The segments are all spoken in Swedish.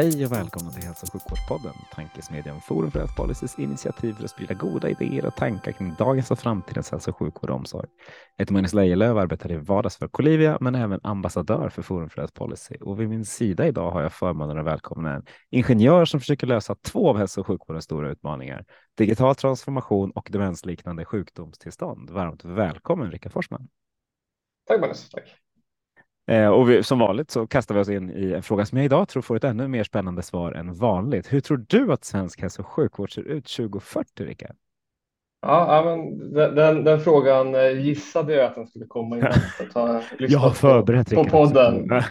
Hej och välkomna till Hälso och sjukvårdspodden, tankesmedjan Forum för Health Policys initiativ för att sprida goda idéer och tankar kring dagens och framtidens hälso och sjukvård och omsorg. Jag heter Magnus Lejelöw och arbetar i vardags för Colivia, men även ambassadör för Forum för Health Policy. Och vid min sida idag har jag förmånen att välkomna en ingenjör som försöker lösa två av hälso och sjukvårdens stora utmaningar, digital transformation och demensliknande sjukdomstillstånd. Varmt välkommen Rickard Forsman. Tack Magnus, tack. Eh, och vi, som vanligt så kastar vi oss in i en fråga som jag idag tror får ett ännu mer spännande svar än vanligt. Hur tror du att svensk hälso och sjukvård ser ut 2040, Rickard? Ja, men den, den, den, frågan eh, gissade jag att den skulle komma innan. Ta, jag har förberett på, på podden.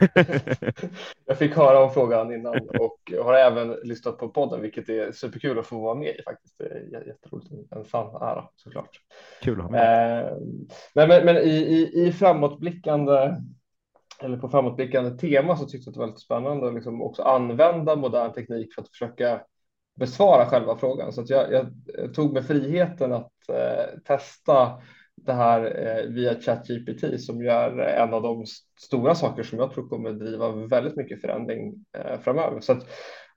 jag fick höra om frågan innan och har även lyssnat på podden, vilket är superkul att få vara med i faktiskt. Det är jätteroligt, en sann ära såklart. Kul att ha med. Eh, men, men, men i, i, i framåtblickande eller på framåtblickande tema så tyckte jag att det var lite spännande att liksom också använda modern teknik för att försöka besvara själva frågan. Så att jag, jag tog mig friheten att eh, testa det här eh, via ChatGPT som ju är en av de stora saker som jag tror kommer driva väldigt mycket förändring eh, framöver. Så att,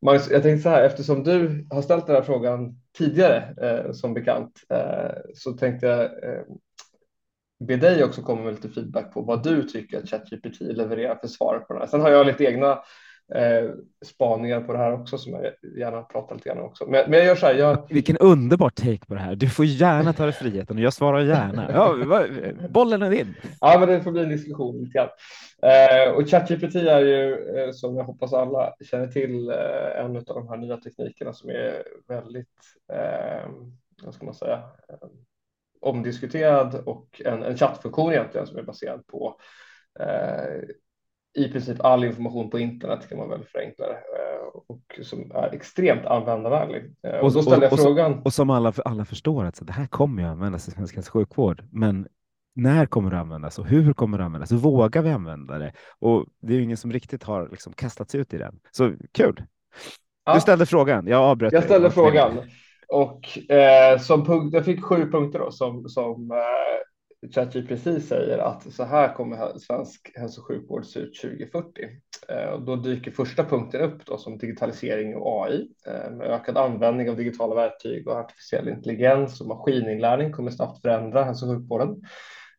Magnus, jag tänkte så här, eftersom du har ställt den här frågan tidigare eh, som bekant eh, så tänkte jag eh, be dig också komma med lite feedback på vad du tycker att ChatGPT levererar för svar på det här. Sen har jag lite egna eh, spaningar på det här också som jag gärna pratar lite grann om också. Men, men jag gör så här. Jag... Vilken underbar take på det här. Du får gärna ta dig friheten och jag svarar gärna. Ja, bollen är din. Ja, men det får bli en diskussion lite grann. Eh, och ChatGPT är ju eh, som jag hoppas alla känner till eh, en av de här nya teknikerna som är väldigt, eh, vad ska man säga, omdiskuterad och en, en chattfunktion egentligen som är baserad på eh, i princip all information på internet kan man väl förenkla det eh, och som är extremt användarvänlig. Eh, och, och och, frågan. Och, och som alla, alla förstår att så det här kommer ju användas i svensk hälso och sjukvård, men när kommer det användas och hur kommer det användas? Vågar vi använda det? Och det är ju ingen som riktigt har liksom kastats ut i den. Så kul. Ja. Du ställde frågan. Jag avbröt. Jag ställde dig. frågan. Och eh, som punkt, jag fick sju punkter då som, som eh, precis säger att så här kommer svensk hälso och sjukvård se ut 2040. Eh, och då dyker första punkten upp då som digitalisering och AI. Eh, med ökad användning av digitala verktyg och artificiell intelligens och maskininlärning kommer snabbt förändra hälso och sjukvården.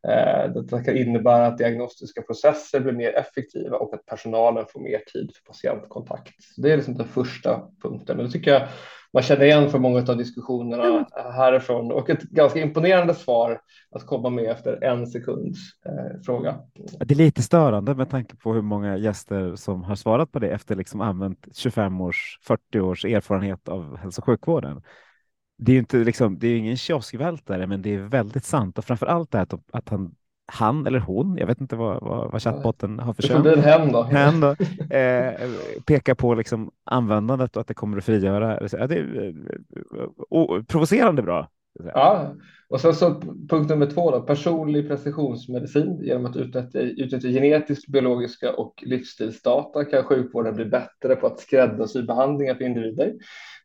Eh, Detta kan innebära att diagnostiska processer blir mer effektiva och att personalen får mer tid för patientkontakt. Det är liksom den första punkten. Men det tycker jag man känner igen från många av diskussionerna härifrån och ett ganska imponerande svar att komma med efter en sekunds eh, fråga. Det är lite störande med tanke på hur många gäster som har svarat på det efter liksom använt 25 års, 40 års erfarenhet av hälso och sjukvården. Det är ju inte liksom, det är ingen kioskvältare, men det är väldigt sant och framför allt det här att han han eller hon, jag vet inte vad, vad, vad chattbotten har för kön. Hen eh, pekar på liksom användandet och att det kommer att frigöra. Det är eh, oh, provocerande bra. Ja, och sen så punkt nummer två då, personlig precisionsmedicin. Genom att utnyttja, utnyttja genetiskt, biologiska och livsstilsdata kan sjukvården bli bättre på att skräddarsy behandlingar för individer.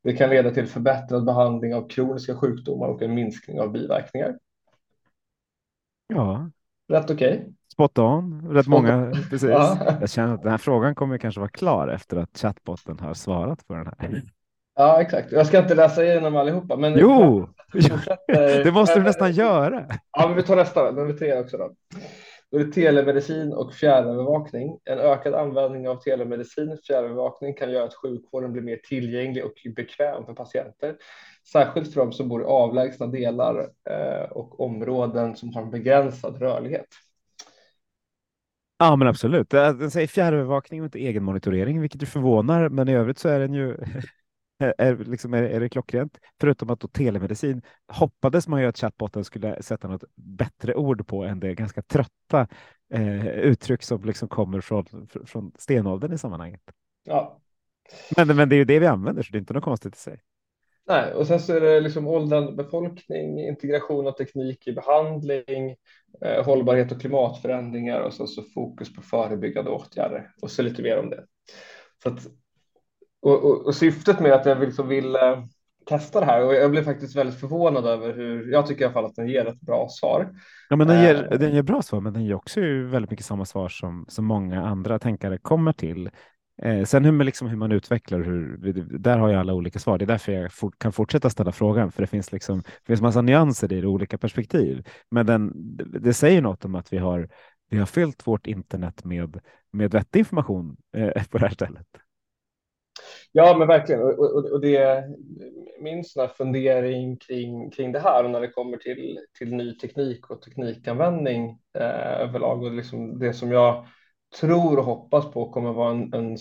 Det kan leda till förbättrad behandling av kroniska sjukdomar och en minskning av biverkningar. Ja, rätt okej. Okay. Spot on, rätt många. Precis. Ja. Jag känner att den här frågan kommer kanske vara klar efter att chattbotten har svarat på den här. Ja, exakt. Jag ska inte läsa igenom allihopa. Men jo, det måste du nästan göra. Ja, men vi tar nästa, nummer tre också då. Då är det telemedicin och fjärrövervakning. En ökad användning av telemedicin och fjärrövervakning kan göra att sjukvården blir mer tillgänglig och bekväm för patienter. Särskilt för de som bor i avlägsna delar eh, och områden som har en begränsad rörlighet. Ja, men absolut. Den säger fjärrövervakning och inte egenmonitorering, vilket ju förvånar. Men i övrigt så är den ju är, liksom, är, är det klockrent? Förutom att då telemedicin hoppades man ju att chatboten skulle sätta något bättre ord på än det ganska trötta eh, uttryck som liksom kommer från, från stenåldern i sammanhanget. Ja. Men, men det är ju det vi använder, så det är inte något konstigt i sig. Nej, och sen så är det liksom åldrande befolkning, integration av teknik i behandling, eh, hållbarhet och klimatförändringar och så, så fokus på förebyggande åtgärder och så lite mer om det. Så att, och, och, och syftet med att jag liksom vill eh, testa det här och jag blev faktiskt väldigt förvånad över hur jag tycker i alla fall att den ger ett bra svar. Ja, men den ger, eh, den ger bra svar, men den ger också väldigt mycket samma svar som, som många andra tänkare kommer till. Eh, sen hur, liksom, hur man utvecklar, hur, där har jag alla olika svar. Det är därför jag for, kan fortsätta ställa frågan, för det finns, liksom, det finns massa nyanser i det, olika perspektiv. Men den, det säger något om att vi har, vi har fyllt vårt internet med, med vettig information eh, på det här stället. Ja, men verkligen. Och, och, och det min sån fundering kring, kring det här och när det kommer till, till ny teknik och teknikanvändning eh, överlag och liksom det som jag tror och hoppas på kommer vara en, en,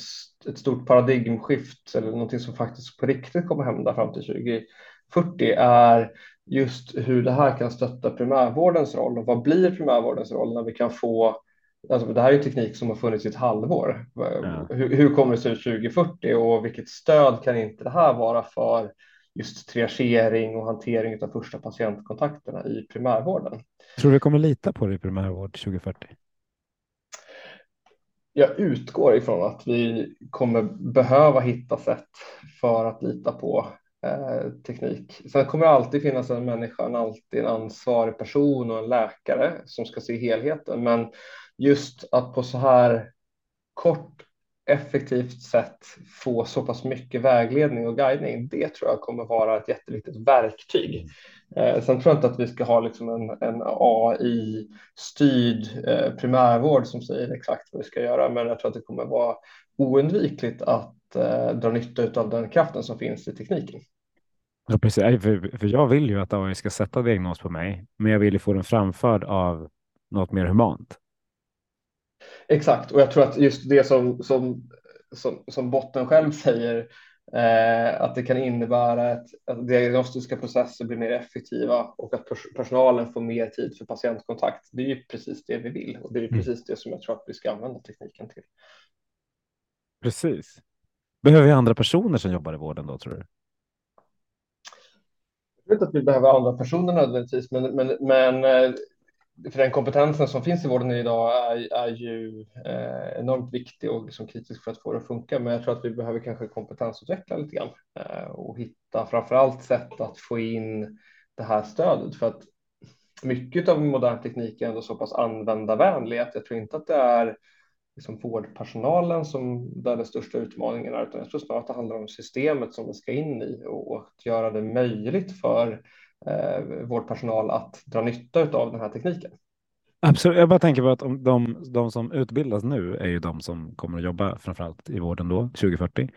ett stort paradigmskift eller någonting som faktiskt på riktigt kommer hända fram till 2040 är just hur det här kan stötta primärvårdens roll och vad blir primärvårdens roll när vi kan få Alltså, det här är teknik som har funnits i ett halvår. Ja. Hur, hur, kommer det se ut 2040 och vilket stöd kan inte det här vara för just triagering och hantering av första patientkontakterna i primärvården? Tror du vi kommer lita på det i primärvård 2040? Jag utgår ifrån att vi kommer behöva hitta sätt för att lita på eh, teknik. Sen kommer det alltid finnas en människa, en alltid en ansvarig person och en läkare som ska se helheten. Men just att på så här kort effektivt sätt få så pass mycket vägledning och guidning, det tror jag kommer vara ett jätteviktigt verktyg. Eh, sen tror jag inte att vi ska ha liksom en, en AI-styrd eh, primärvård som säger exakt vad vi ska göra, men jag tror att det kommer vara oundvikligt att eh, dra nytta av den kraften som finns i tekniken. Ja, precis. För, för jag vill ju att AI ska sätta diagnos på mig, men jag vill ju få den framförd av något mer humant. Exakt, och jag tror att just det som, som, som, som botten själv säger, eh, att det kan innebära att, att diagnostiska processer blir mer effektiva och att personalen får mer tid för patientkontakt. Det är ju precis det vi vill och det är mm. precis det som jag tror att vi ska använda tekniken till. Precis. Behöver vi andra personer som jobbar i vården då, tror du? Jag vet att vi behöver andra personer nödvändigtvis, men, men, men eh, för den kompetensen som finns i vården idag är, är ju eh, enormt viktig och liksom kritisk för att få det att funka. Men jag tror att vi behöver kanske kompetensutveckla lite grann eh, och hitta framför allt sätt att få in det här stödet för att mycket av modern teknik är ändå så pass användarvänlig att jag tror inte att det är liksom vårdpersonalen som där den största utmaningen är, utan jag tror snarare att det handlar om systemet som vi ska in i och, och att göra det möjligt för eh, vårdpersonal att dra nytta av den här tekniken. Absolut. Jag bara tänker på att de, de som utbildas nu är ju de som kommer att jobba framförallt i vården då 2040.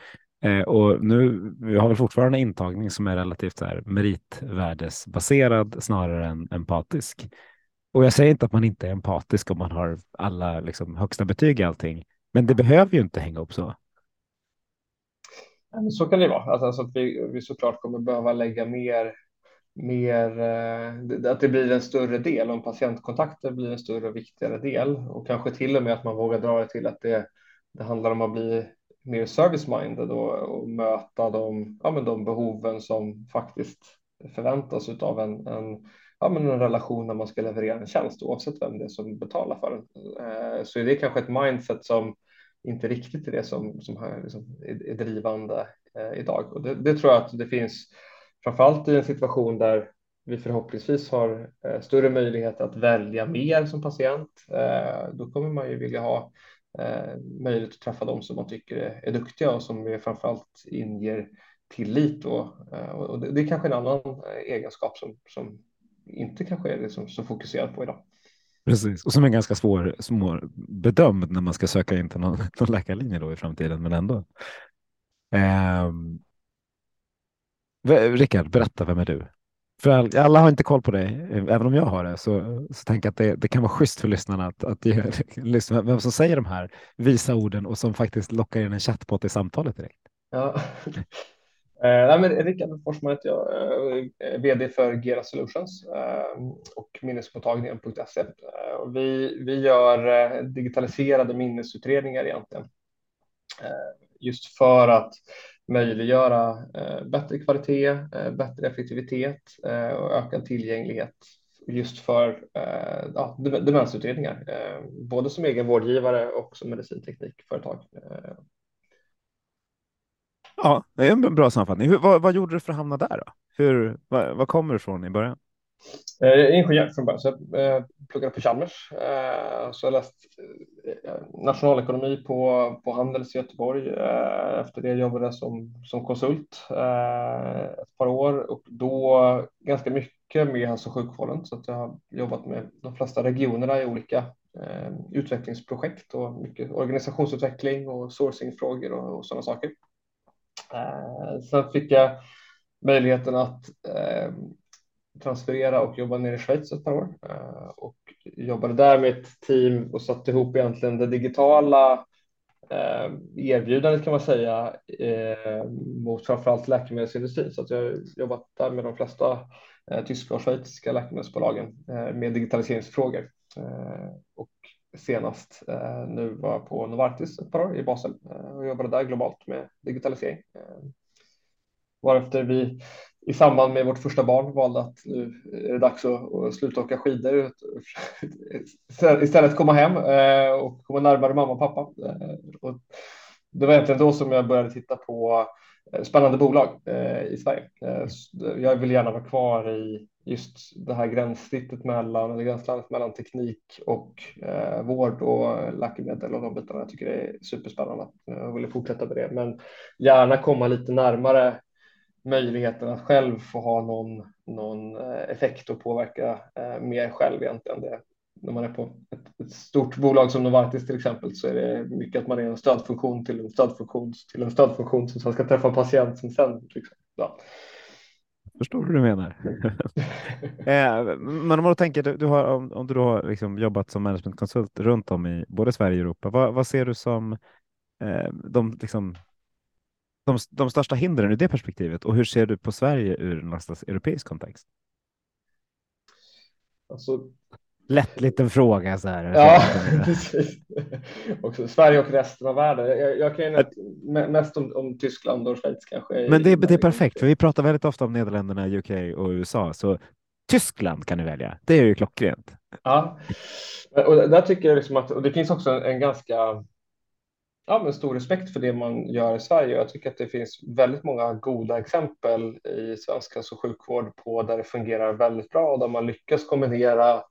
Eh, och nu vi har vi fortfarande intagning som är relativt så här, meritvärdesbaserad snarare än empatisk. Och jag säger inte att man inte är empatisk om man har alla liksom, högsta betyg i allting, men det behöver ju inte hänga upp så. Så kan det vara, alltså, alltså att vi, vi såklart kommer behöva lägga mer mer, eh, att det blir en större del, om patientkontakter blir en större och viktigare del och kanske till och med att man vågar dra det till att det, det handlar om att bli mer service-minded och, och, möta de, ja, men de behoven som faktiskt förväntas av en, en, ja, men en relation när man ska leverera en tjänst oavsett vem det är som betalar för den. Eh, så är det kanske ett mindset som inte riktigt är det som, som liksom är, är drivande eh, idag och det, det tror jag att det finns framförallt i en situation där vi förhoppningsvis har eh, större möjlighet att välja mer som patient. Eh, då kommer man ju vilja ha eh, möjlighet att träffa dem som man tycker är, är duktiga och som framförallt inger tillit eh, och, och det, det är kanske en annan eh, egenskap som, som inte kanske är det som så fokuserad på idag. Precis, och som är ganska svår, svår bedömd när man ska söka in till någon, någon läkarlinje då i framtiden, men ändå. Um, Rickard, berätta, vem är du? För alla har inte koll på dig, eh, även om jag har det, så, så tänk att det, det kan vara schysst för lyssnarna att, att ge, lyssna vem som säger de här visa orden och som faktiskt lockar in en chattbot i samtalet direkt. Ja. Eh, nej, Rickard Forsman heter jag, eh, eh vd för Gera Solutions eh, och minnesmottagningen.se. Eh, vi, vi gör eh, digitaliserade minnesutredningar egentligen. Eh, just för att möjliggöra eh, bättre kvalitet, eh, bättre effektivitet eh, och ökad tillgänglighet just för ja, demensutredningar, både som egen vårdgivare och som medicinteknikföretag. Ja, det är en bra sammanfattning. Hur, vad, vad, gjorde du för att hamna där? Då? Hur, vad, vad kommer du ifrån i början? Eh, jag är ingenjör från början, så jag eh, pluggade på Chalmers. Eh, så jag läst nationalekonomi på, på Handels i Göteborg. Efter det jobbade jag som, som konsult ett par år och då ganska mycket med hälso och sjukvården. Så att jag har jobbat med de flesta regionerna i olika utvecklingsprojekt och mycket organisationsutveckling och sourcingfrågor och, och sådana saker. Sen fick jag möjligheten att transferera och jobba nere i Schweiz ett par år eh, och jobbade där med ett team och satte ihop egentligen det digitala eh, erbjudandet kan man säga eh, mot framförallt läkemedelsindustrin. Så att jag har jobbat där med de flesta tyska och schweiziska läkemedelsbolagen med digitaliseringsfrågor. Och senast. Nu var jag på Novartis ett par år i Basel och jobbade där globalt med digitalisering. Varefter vi i samband med vårt första barn valde att nu är det dags att, sluta åka skidor. Istället komma hem eh, och komma närmare mamma och pappa. Eh, och det var egentligen då som jag började titta på eh, spännande bolag i Sverige. Jag vill gärna vara kvar i just det här gränssnittet mellan, eller gränslandet mellan teknik och eh, vård och läkemedel och de bitarna. Jag tycker det är superspännande. Jag vill fortsätta med det, men gärna komma lite närmare möjligheten att själv få ha någon, någon eh, effekt och påverka eh, mer själv egentligen. Det, när man är på ett, ett, stort bolag som Novartis till exempel så är det mycket att man är en stödfunktion till en stödfunktion till en stödfunktion som sen ska träffa patient som sen. Liksom. Ja förstår hur du menar. eh, men om man tänker, du har, om, om du då har liksom jobbat som managementkonsult runt om i både Sverige och Europa, vad, vad ser du som eh, de, liksom, de, de största hindren ur det perspektivet och hur ser du på Sverige ur en europeisk kontext? Alltså, Lätt liten fråga så här. Ja, precis. Också Sverige och resten av världen. Jag, jag kan ju mest om, om, Tyskland och Schweiz kanske. Men det, det är perfekt, för vi pratar väldigt ofta om Nederländerna, UK och USA, så Tyskland kan du välja. Det är ju klockrent. Ja, och där tycker jag liksom att och det finns också en, en ganska ja, men stor respekt för det man gör i Sverige. Jag tycker att det finns väldigt många goda exempel i svensk hälso och sjukvård på där det fungerar väldigt bra och där man lyckas kombinera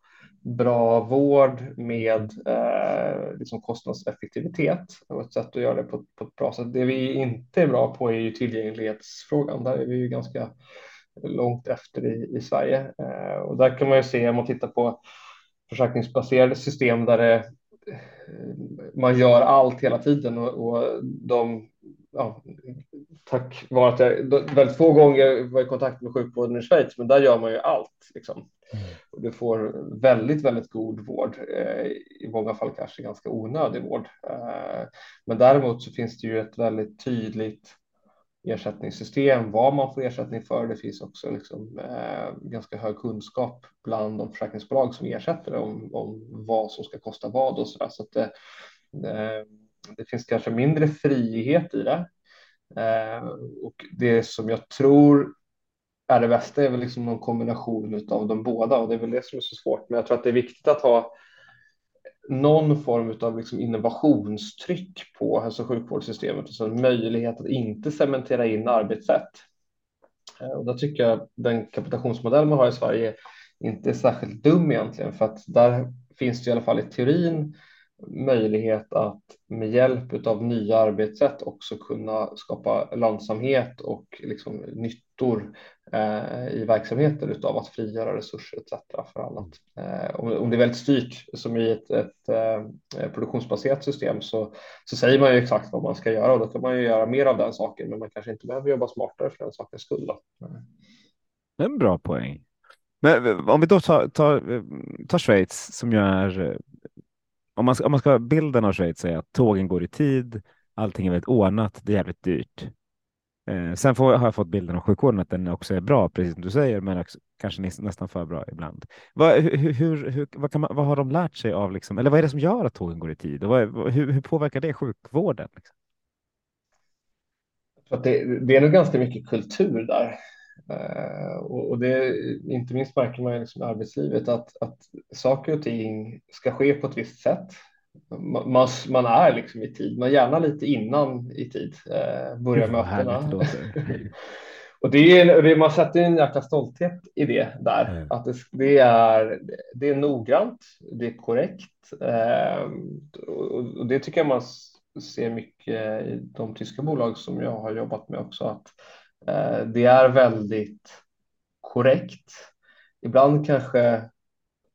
bra vård med eh, liksom kostnadseffektivitet och ett sätt att göra det på, på, ett bra sätt. Det vi inte är bra på är ju tillgänglighetsfrågan. Där är vi ju ganska långt efter i, i Sverige eh, och där kan man ju se om man tittar på försäkringsbaserade system där det, man gör allt hela tiden och, och de ja, tack vare att jag väldigt få gånger var i kontakt med sjukvården i Schweiz, men där gör man ju allt. Liksom. Mm. Och du får väldigt, väldigt god vård, eh, i många fall kanske ganska onödig vård. Eh, men däremot så finns det ju ett väldigt tydligt ersättningssystem, vad man får ersättning för. Det finns också liksom, eh, ganska hög kunskap bland de försäkringsbolag som ersätter om, om vad som ska kosta vad och så där. Så att det, eh, det finns kanske mindre frihet i det. Eh, och det som jag tror är det bästa är väl liksom någon kombination av de båda och det är väl det som är så svårt. Men jag tror att det är viktigt att ha någon form av liksom innovationstryck på hälso och sjukvårdssystemet, alltså en möjlighet att inte cementera in arbetssätt. Eh, och då tycker jag den kapitationsmodell man har i Sverige inte är särskilt dum egentligen, för att där finns det i alla fall i teorin möjlighet att med hjälp av nya arbetssätt också kunna skapa lönsamhet och liksom nyttor eh, i verksamheter utav att frigöra resurser etc. för annat. Eh, om, om, det är väldigt styrt som i ett, ett eh, produktionsbaserat system så, så säger man ju exakt vad man ska göra och då kan man ju göra mer av den saken men man kanske inte behöver jobba smartare för den sakens skull. Då. Det är en bra poäng. Men om vi då tar, tar, tar Schweiz som ju är om man, ska, om man ska bilden av Schweiz säga att tågen går i tid, allting är väldigt ordnat, det är jävligt dyrt. Eh, sen får, har jag fått bilden av sjukvården att den också är bra, precis som du säger, men också, kanske nästan för bra ibland. Vad, hur, hur, hur, vad, man, vad, har de lärt sig av, liksom, eller vad är det som gör att tågen går i tid? Och vad, hur, hur påverkar det sjukvården? Liksom? Att det, det är nog ganska mycket kultur där. Uh, och, det inte minst märker man liksom i arbetslivet att, att saker och ting ska ske på ett visst sätt. Man, man är liksom i tid, man gärna lite innan i tid, uh, börjar mötena. och det är, det, man sätter en jäkla stolthet i det där, mm. att det, det, är, det är noggrant, det är korrekt uh, och, och det tycker jag man ser mycket i de tyska bolag som jag har jobbat med också att eh, det är väldigt korrekt. Ibland kanske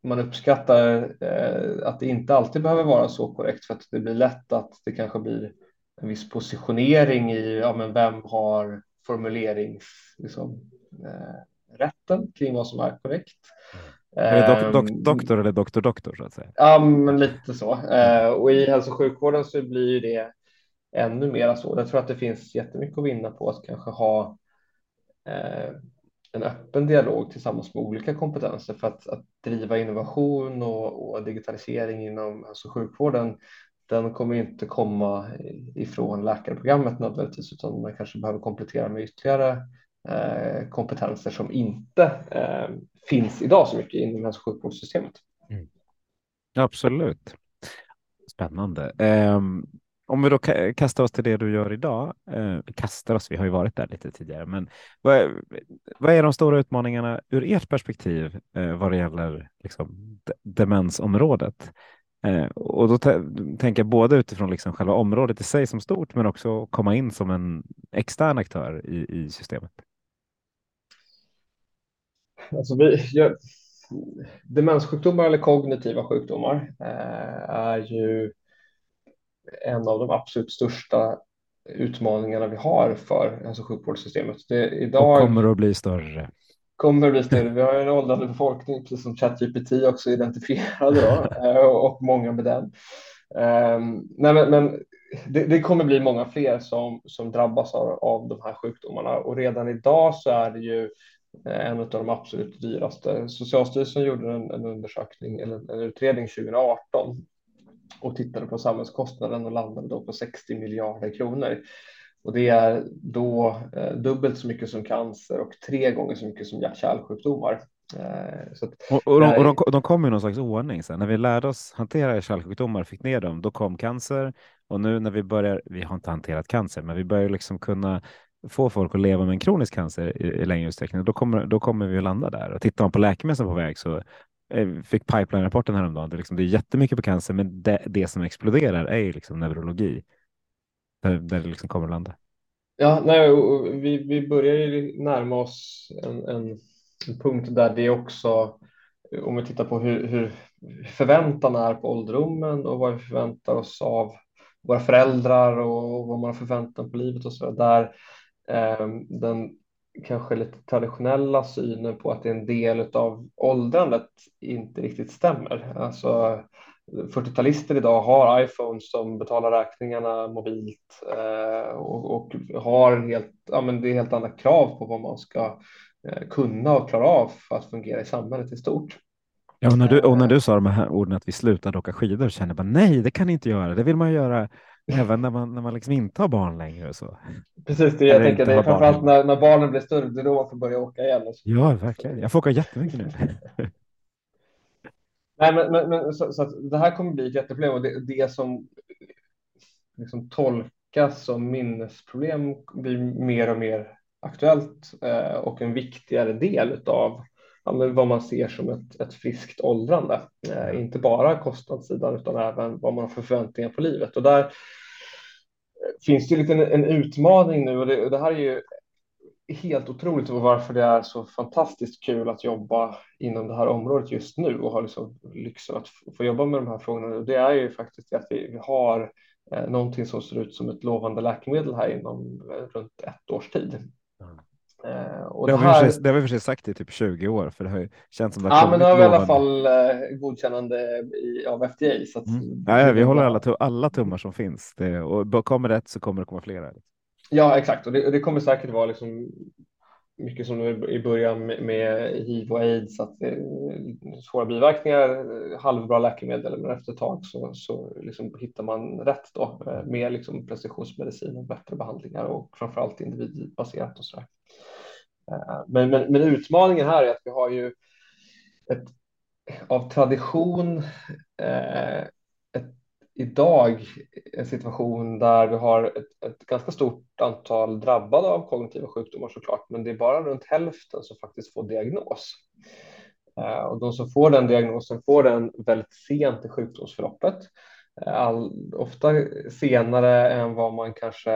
man uppskattar eh, att det inte alltid behöver vara så korrekt för att det blir lätt att det kanske blir en viss positionering i ja, men vem har formuleringsrätten liksom, eh, kring vad som är korrekt. Är det dok, dok, ehm, doktor eller doktor doktor så att säga? Ja, men lite så. Eh, och i hälso och sjukvården så blir det ännu mera så. Jag tror att det finns jättemycket att vinna på att kanske ha eh, en öppen dialog tillsammans med olika kompetenser för att, att driva innovation och, och digitalisering inom hälso och sjukvården. Den kommer inte komma ifrån läkarprogrammet nödvändigtvis, utan man kanske behöver komplettera med ytterligare eh, kompetenser som inte eh, finns idag så mycket inom hälso och sjukvårdssystemet. Mm. Absolut. Spännande. Um, om vi då kastar oss till det du gör idag, eh, kastar oss, vi har ju varit där lite tidigare, men vad är, vad är de stora utmaningarna ur ert perspektiv eh, vad det gäller liksom, demensområdet? Eh, och då tänker jag både utifrån liksom själva området i sig som stort, men också komma in som en extern aktör i, i systemet. Alltså vi, jag, demenssjukdomar eller kognitiva sjukdomar eh, är ju en av de absolut största utmaningarna vi har för hälso och sjukvårdssystemet. Det, idag och kommer att bli större. Kommer att bli större. Vi har en åldrande befolkning, precis som ChatGPT också identifierade då, eh, och många med den. Um, nej, men, men det, det, kommer bli många fler som, som drabbas av, av de här sjukdomarna och redan idag så är det ju eh, en av de absolut dyraste. Socialstyrelsen gjorde en, en undersökning eller en utredning 2018 och tittade på samhällskostnaden och landade då på 60 miljarder kronor. Och det är då eh, dubbelt så mycket som cancer och tre gånger så mycket som hjärt-kärlsjukdomar. Eh, så och, och, de, och de, de kom i någon slags ordning. Så när vi lärde oss hantera kärlsjukdomar, fick ner dem, då kom cancer. Och nu när vi börjar, vi har inte hanterat cancer, men vi börjar liksom kunna få folk att leva med en kronisk cancer i, i längre utsträckning, då kommer, då kommer vi att landa där. Och tittar man på läkemedel som är på väg så Eh, fick pipeline-rapporten häromdagen. Det är, liksom, det är jättemycket på cancer, men det, det som exploderar är liksom neurologi. Där, där det liksom kommer att landa. Ja, nej, vi, vi börjar ju närma oss en, en, en punkt där det också, om vi tittar på hur, hur förväntan är på ålderdomen och vad vi förväntar oss av våra föräldrar och vad man har förväntan på livet och så där. Eh, den kanske lite traditionella synen på att det är en del av åldrandet inte riktigt stämmer. Alltså 40-talister idag har iPhones som betalar räkningarna mobilt eh, och, och, har helt, ja, men det är helt andra krav på vad man ska eh, kunna och klara av för att fungera i samhället i stort. Ja, och när du, och när du sa de här orden att vi slutar åka skidor kände jag bara nej, det kan ni inte göra. Det vill man göra Även när man, när man liksom inte har barn längre. Så. Precis, det jag Eller tänker. Det är framförallt när, när barnen blir större, det är då man får börja åka igen. Ja, verkligen. Jag får åka jättemycket nu. Nej, men, men, men så, så det här kommer bli ett jätteproblem och det, det som liksom tolkas som minnesproblem blir mer och mer aktuellt eh, och en viktigare del av ja, vad man ser som ett, ett friskt åldrande. Eh, inte bara kostnadssidan utan även vad man har för förväntningar på livet. Och där eh, finns det lite en, en utmaning nu och det, och det här är ju helt otroligt och varför det är så fantastiskt kul att jobba inom det här området just nu och ha liksom lyxen att få jobba med de här frågorna. Och det är ju faktiskt att vi, vi har eh, någonting som ser ut som ett lovande läkemedel här inom eh, runt ett års tid. Mm. Eh, och det, har här... vi sig, det har vi för sig sagt i typ 20 år, för det har ju känts som det har Ja, men nu har vi i alla fall eh, godkännande i, av FDA. Så att, mm. ja, ja, vi håller alla, alla tummar som finns. Det, och kommer rätt så kommer det komma flera. Ja, exakt. Och det, det kommer säkert vara liksom mycket som i början med hiv och aids, att det är svåra biverkningar, halvbra läkemedel, men efter ett tag så, så liksom hittar man rätt då med liksom precisionsmedicin och bättre behandlingar och framförallt individbaserat och så där. Eh, men, men, men utmaningen här är att vi har ju ett av tradition eh, ett, idag en situation där vi har ett, ett, ganska stort antal drabbade av kognitiva sjukdomar såklart, men det är bara runt hälften som faktiskt får diagnos. Eh, och de som får den diagnosen får den väldigt sent i sjukdomsförloppet. All, ofta senare än vad man kanske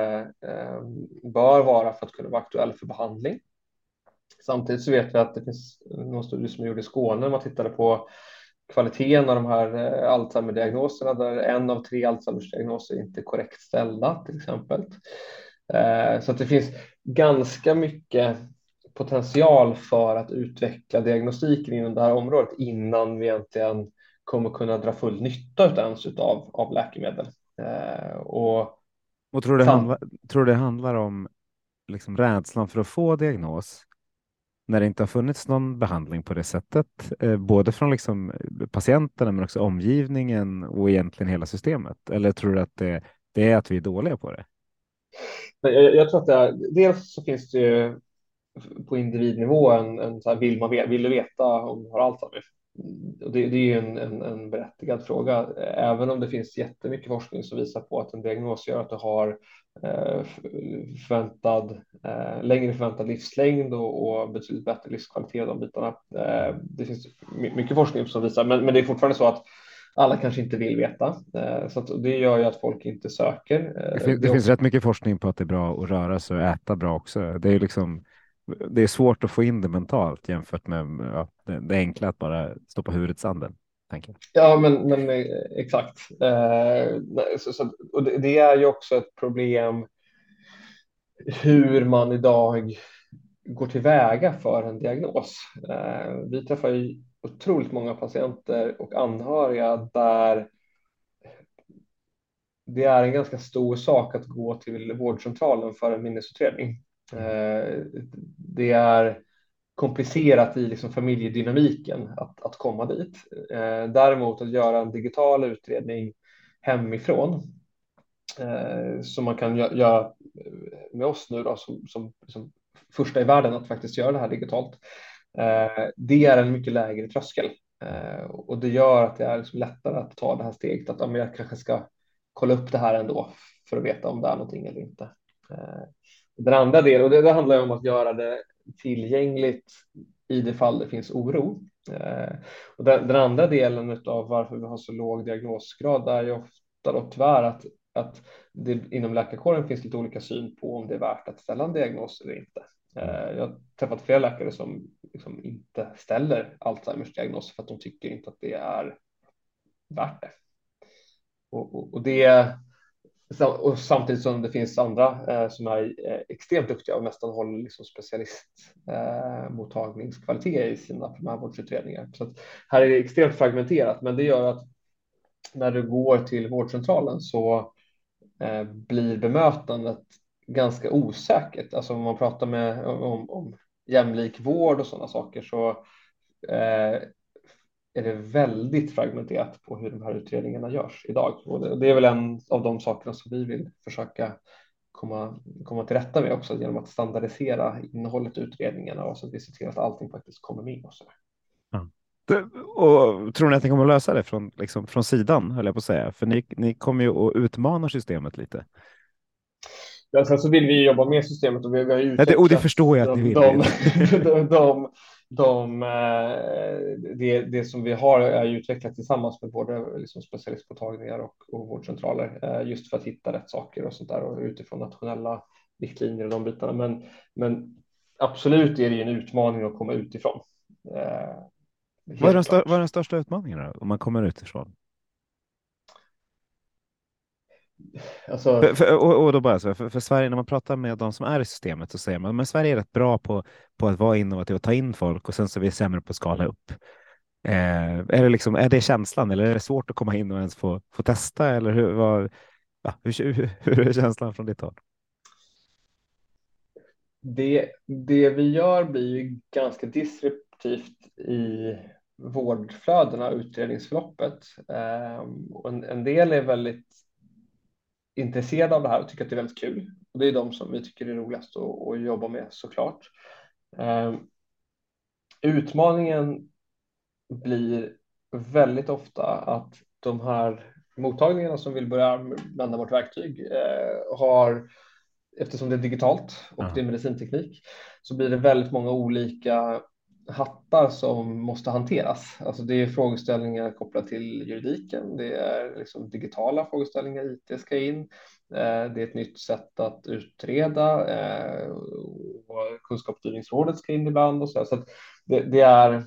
eh, bör vara för att kunna vara aktuell för behandling. Samtidigt så vet vi att det finns någon studie som gjordes i Skåne man tittade på kvaliteten av de här eh, Alzheimer-diagnoserna där en av tre Alzheimers-diagnoser inte är korrekt ställda till exempel. Eh, så att det finns ganska mycket potential för att utveckla diagnostiken inom det här området innan vi egentligen kommer kunna dra full nytta ens av, av läkemedel. Eh, och, och tror, du det handlar, tror det handlar om liksom rädslan för att få diagnos när det inte har funnits någon behandling på det sättet, eh, både från liksom eh, patienterna men också omgivningen och egentligen hela systemet? Eller tror du att det, det är att vi är dåliga på det? Jag, jag tror att det är, dels så finns det ju på individnivå en, en så här, vill, man, vill du veta om du har Alzheimer? Det, det är ju en, en, en berättigad fråga, även om det finns jättemycket forskning som visar på att en diagnos gör att du har förväntad, eh, längre förväntad livslängd och, och betydligt bättre livskvalitet de bitarna. Eh, det finns mycket forskning som visar, men, men det är fortfarande så att alla kanske inte vill veta, så det gör ju att folk inte söker. Det, finns, det finns rätt mycket forskning på att det är bra att röra sig och äta bra också. Det är liksom det är svårt att få in det mentalt jämfört med ja, det, det enkla att bara stoppa huvudet i sanden. Ja, men, men eh, exakt. Eh, så, så, och det, det, är ju också ett problem hur man idag går tillväga för en diagnos. Eh, vi träffar ju otroligt många patienter och anhöriga där det är en ganska stor sak att gå till vårdcentralen för en minnesutredning. Eh, det är komplicerat i liksom familjedynamiken att, att komma dit. Eh, däremot att göra en digital utredning hemifrån eh, som man kan gö göra med oss nu då, som, som, som, första i världen att faktiskt göra det här digitalt. Eh, det är en mycket lägre tröskel eh, och det gör att det är liksom lättare att ta det här steget att ja, jag kanske ska kolla upp det här ändå för att veta om det är någonting eller inte. Eh, den andra delen, och det, det handlar om att göra det tillgängligt i det fall det finns oro. Eh, och den, den, andra delen av varför vi har så låg diagnosgrad är ju ofta då tyvärr att, att det inom läkarkåren finns lite olika syn på om det är värt att ställa en diagnos eller inte. Eh, jag har träffat flera läkare som liksom inte ställer Alzheimers diagnos för att de tycker inte att det är värt det. Och, och, och det och samtidigt som det finns andra eh, som är eh, extremt duktiga och nästan håller liksom specialistmottagningskvalitet eh, i sina primärvårdsutredningar. Så här är det extremt fragmenterat, men det gör att när du går till vårdcentralen så eh, blir bemötandet ganska osäkert. Alltså om man pratar med om, om jämlik vård och sådana saker så eh, är det väldigt fragmenterat på hur de här utredningarna görs idag. Och det, är väl en av de sakerna som vi vill försöka komma, komma till rätta med också genom att standardisera innehållet i utredningarna och så att vi ser till att allting faktiskt kommer med. Och, så ja. och tror ni att ni kommer att lösa det från, liksom, från sidan, höll jag på att säga? För ni, ni kommer ju att utmana systemet lite. Ja, sen så vill vi jobba med systemet och vi har utvecklat. Ja, det, och det förstår jag att ni vill. De, de, de, de, eh, det, det som vi har är utvecklat tillsammans med både liksom specialistmottagningar och, och vårdcentraler eh, just för att hitta rätt saker och sånt där och utifrån nationella riktlinjer och de bitarna. Men, men absolut är det en utmaning att komma utifrån. Eh, vad, är den vad är den största utmaningen då, om man kommer utifrån? Alltså... För, för, och, och, då bara så, för, för, Sverige, när man pratar med de som är i systemet så säger man att Sverige är rätt bra på, på att vara innovativ och ta in folk och sen så är vi sämre på att skala upp. Eh, är, det liksom, är det känslan eller är det svårt att komma in och ens få, få testa eller hur, vad, ja, hur, hur, hur är känslan från ditt håll? det, det vi gör blir ju ganska disruptivt i vårdflödena, utredningsförloppet. Och en, en del är väldigt intresserade av det här och tycker att det är väldigt kul. Och det är de som vi tycker är roligast att, att jobba med såklart. Ehm, utmaningen blir väldigt ofta att de här mottagningarna som vill börja använda vårt verktyg eh, har eftersom det är digitalt och ja. det är medicinteknik så blir det väldigt många olika hattar som måste hanteras. Alltså det är frågeställningar kopplat till juridiken, det är liksom digitala frågeställningar, IT ska in, eh, det är ett nytt sätt att utreda eh, och kunskapsstyrningsrådet ska in ibland och så. så det, det, är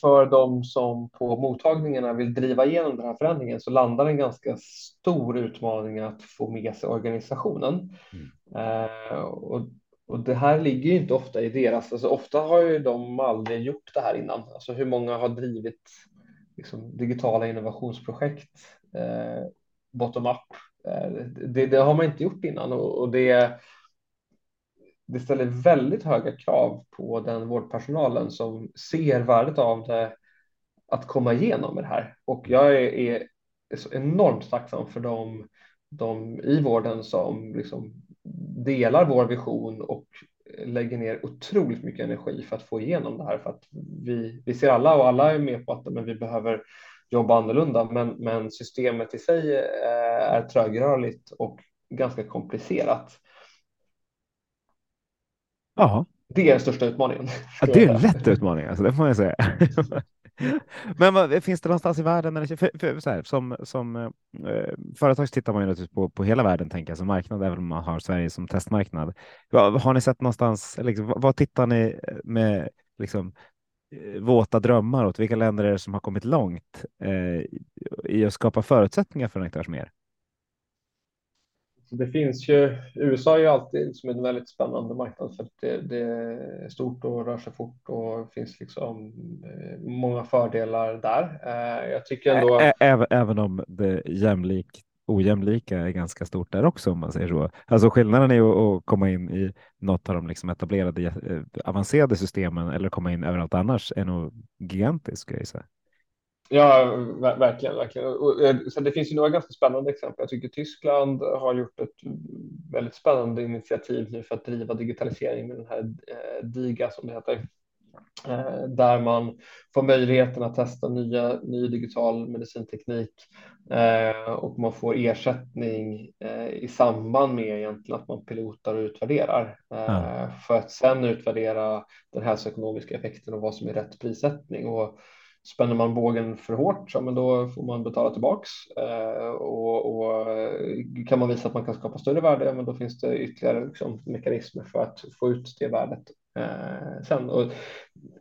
för de som på mottagningarna vill driva igenom den här förändringen så landar en ganska stor utmaning att få med sig organisationen. Mm. Eh, och och det här ligger ju inte ofta i deras, alltså ofta har ju de aldrig gjort det här innan. Alltså hur många har drivit liksom, digitala innovationsprojekt eh, bottom up? Eh, det, det, har man inte gjort innan och, och det, det ställer väldigt höga krav på den vårdpersonalen som ser värdet av det att komma igenom med det här. Och jag är, är, så enormt tacksam för de, de i vården som liksom delar vår vision och lägger ner otroligt mycket energi för att få igenom det här. För att vi, vi ser alla och alla är med på att men vi behöver jobba annorlunda, men, men systemet i sig eh, är trögrörligt och ganska komplicerat. Ja. Det är den största utmaningen. Ja, det är en lätt utmaning, alltså, det får man säga. Men vad, finns det någonstans i världen, eller, för, för, så här, som, som eh, företag tittar man ju naturligtvis på, på hela världen, tänker jag, som marknad, även om man har Sverige som testmarknad. Vad, har ni sett någonstans, liksom, vad, tittar ni med liksom, eh, våta drömmar åt? Vilka länder är det som har kommit långt eh, i att skapa förutsättningar för en aktör som er? Det finns ju, USA är ju alltid liksom som en väldigt spännande marknad för att det, det, är stort och rör sig fort och finns liksom eh, många fördelar där. Eh, jag tycker ändå. Även, även om det jämlik, ojämlika är ganska stort där också om man säger så. Alltså skillnaden är att komma in i något av de liksom etablerade eh, avancerade systemen eller komma in överallt annars är nog gigantisk. Jag Ja, verkligen, verkligen. Och, eh, så det finns ju några ganska spännande exempel. Jag tycker Tyskland har gjort ett väldigt spännande initiativ nu för att driva digitalisering med den här eh, DIGA som det heter. Eh, där man får möjligheten att testa nya, ny digital medicinteknik eh, och man får ersättning eh, i samband med egentligen att man pilotar och utvärderar mm. för att sedan utvärdera den hälsoekonomiska effekten och vad som är rätt prissättning. Och Spänner man bågen för hårt, ja, men då får man betala tillbaks. Eh, och, och, eh, kan man visa att man kan skapa större värde, men då finns det ytterligare liksom, mekanismer för att få ut det värdet eh, sen. Och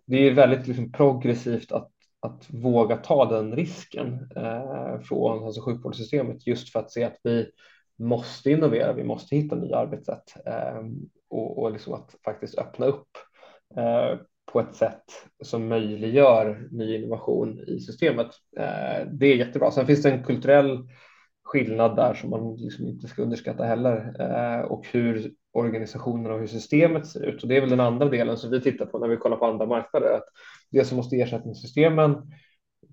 det är väldigt liksom, progressivt att, att våga ta den risken eh, från hälso och sjukvårdssystemet just för att se att vi måste innovera, vi måste hitta nya arbetssätt eh, och, och liksom att faktiskt öppna upp eh, på ett sätt som möjliggör ny innovation i systemet. Eh, det är jättebra. Sen finns det en kulturell skillnad där som man liksom inte ska underskatta heller eh, och hur organisationen och hur systemet ser ut. Och det är väl den andra delen som vi tittar på när vi kollar på andra marknader. Att det som måste ersättningssystemen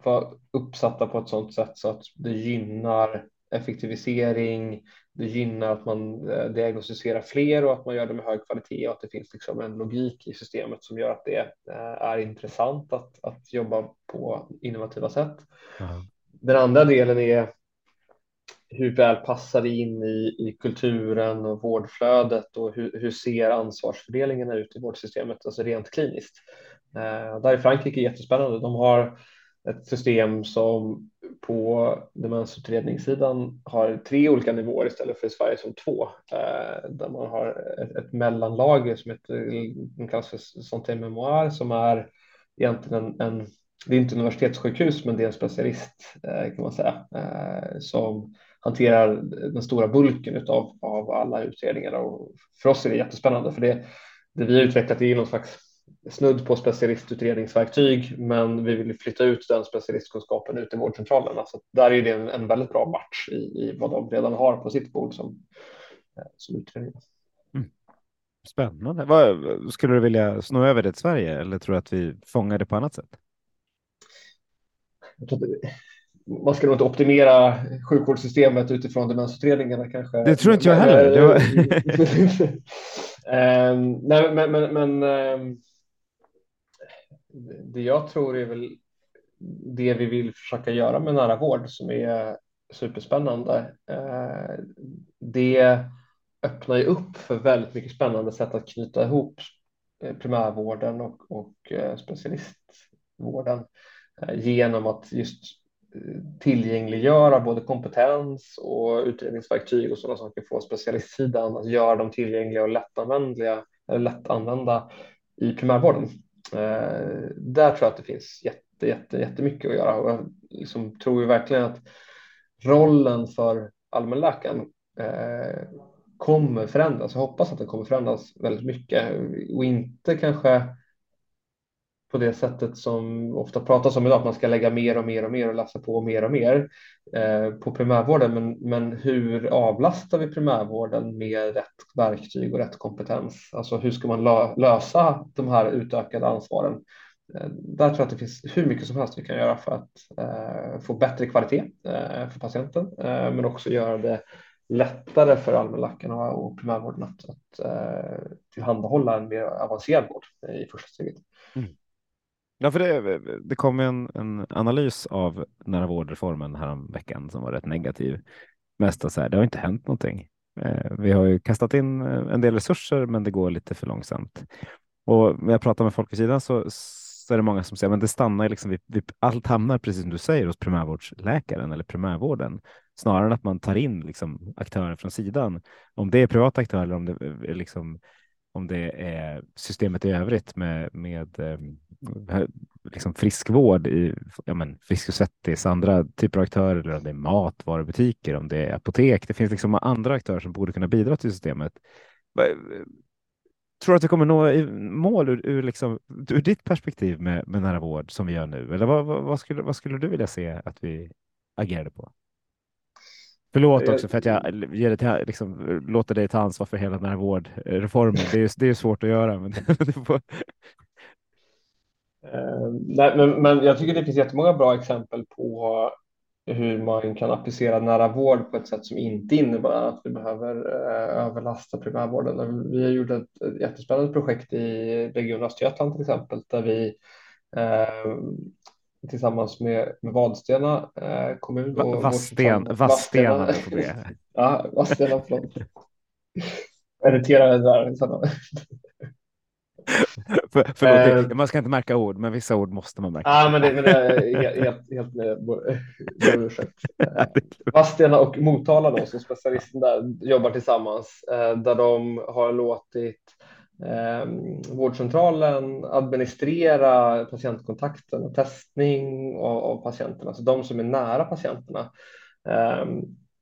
vara uppsatta på ett sådant sätt så att det gynnar effektivisering, det gynnar att man eh, diagnostiserar fler och att man gör det med hög kvalitet och att det finns liksom en logik i systemet som gör att det eh, är intressant att, att jobba på innovativa sätt. Mm. Den andra delen är hur väl passar det in i, i kulturen och vårdflödet och hur, hur ser ansvarsfördelningen ut i vårdsystemet, alltså rent kliniskt. Eh, där är Frankrike jättespännande. De har ett system som på demensutredningssidan har tre olika nivåer istället för i Sverige som två, eh, där man har ett, ett mellanlager som heter, kallas för santé memoir som är egentligen en, en det är inte universitetssjukhus, men det är en specialist eh, kan man säga eh, som hanterar den stora bulken utav, av alla utredningar. Och för oss är det jättespännande för det, det vi har utvecklat är någon slags snudd på specialistutredningsverktyg, men vi vill flytta ut den specialistkunskapen ut i vårdcentralerna. Så där är det en, en väldigt bra match i, i, vad de redan har på sitt bord som, eh, som utredning. Mm. Spännande. Vad, skulle du vilja sno över det till Sverige eller tror du att vi fångar det på annat sätt? man ska nog inte optimera sjukvårdssystemet utifrån demensutredningarna kanske. Det tror inte jag heller. Var... um, nej, men, men, men um, det jag tror är väl det vi vill försöka göra med nära vård som är superspännande. Eh, det öppnar ju upp för väldigt mycket spännande sätt att knyta ihop eh, primärvården och, och eh, specialistvården genom att just tillgängliggöra både kompetens och utredningsverktyg och sådana saker på specialistsidan, att göra dem tillgängliga och lättanvändliga eller lättanvända i primärvården. Eh, där tror jag att det finns jätte, jätte, jättemycket att göra och jag liksom tror ju verkligen att rollen för allmänläkaren eh, kommer förändras. Jag hoppas att den kommer förändras väldigt mycket och inte kanske på det sättet som ofta pratas om idag, att man ska lägga mer och mer och mer och läsa på mer och mer eh, på primärvården. Men, men hur avlastar vi primärvården med rätt verktyg och rätt kompetens? Alltså hur ska man lö lösa de här utökade ansvaren? Eh, där tror jag att det finns hur mycket som helst vi kan göra för att eh, få bättre kvalitet eh, för patienten, eh, men också göra det lättare för allmänläkarna och primärvården att, att eh, tillhandahålla en mer avancerad vård i första steget. Mm. Ja, för det, det kom en, en analys av nära vårdreformen här veckan som var rätt negativ. Mest så här, det har inte hänt någonting. Eh, vi har ju kastat in eh, en del resurser, men det går lite för långsamt. Och när jag pratar med folk i sidan så, så är det många som säger, men det stannar liksom vi, vi, allt hamnar precis som du säger hos primärvårdsläkaren eller primärvården, snarare än att man tar in liksom aktörer från sidan. Om det är privata aktörer eller om det är liksom om det är systemet i övrigt med, med eh, liksom friskvård i ja men, Frisk och Svettis, andra typer av aktörer, eller om det är matvarubutiker, om det är apotek. Det finns liksom andra aktörer som borde kunna bidra till systemet. Eh, tror du att det kommer nå mål ur, ur, liksom, ur ditt perspektiv med, med nära vård som vi gör nu? Eller vad, vad, vad, skulle, vad skulle du vilja se att vi agerade på? Förlåt också för att jag ger det till, liksom, låter dig ta ansvar för hela den här vårdreformen. Det är, det är svårt att göra. Men, får... uh, nej, men, men jag tycker det finns jättemånga bra exempel på hur man kan applicera nära vård på ett sätt som inte innebär att vi behöver uh, överlasta primärvården. Vi har gjort ett, ett jättespännande projekt i Region Östergötland till exempel där vi uh, tillsammans med, med Vadstena eh, kommun. Och Vadsten, Vadstena. Vadstena. ja, Vadstena, förlåt. Irriterar där. För, förlåt, eh, man ska inte märka ord, men vissa ord måste man märka. Ja, men det, men det är helt, helt med ursäkt. Vadstena och Motala då, som specialisten där, jobbar tillsammans, eh, där de har låtit eh, vårdcentralen administrera patientkontakten och testning av, av patienterna, alltså de som är nära patienterna. Eh,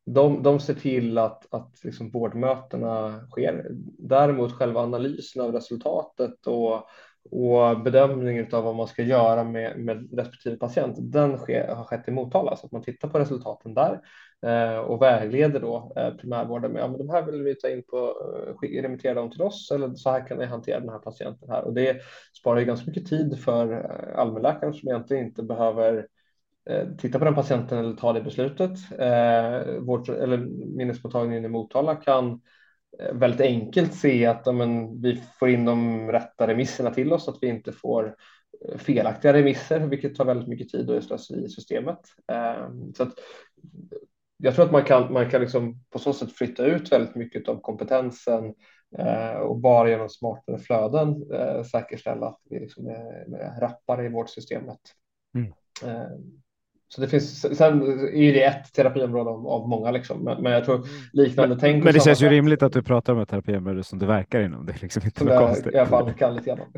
de, de ser till att, att liksom vårdmötena sker. Däremot själva analysen av resultatet och, och bedömningen av vad man ska göra med, med respektive patient, den sker, har skett i Motala, så att man tittar på resultaten där Eh, och vägleder då eh, primärvården med ja, men de här vill vi ta in på, eh, remittera dem till oss eller så här kan ni hantera den här patienten här och det sparar ju ganska mycket tid för eh, allmänläkaren som egentligen inte behöver eh, titta på den patienten eller ta det beslutet. Vårt, eller minnesmottagningen i Motala kan väldigt enkelt se att ja, men, vi får in de rätta remisserna till oss, att vi inte får felaktiga remisser, vilket tar väldigt mycket tid och är slöseri i systemet. Så att jag tror att man kan, man kan liksom på så sätt flytta ut väldigt mycket av kompetensen eh, och bara genom smartare flöden eh, säkerställa att vi liksom är, är rappare i vårdsystemet. Mm. Så det finns, sen är det ett terapiområde av, av många, liksom, men, men jag tror liknande men, tänk. Men det känns ju rimligt att du pratar om ett terapiområde som du verkar inom. Det är liksom inte något konstigt. I alla fall kan lite grann.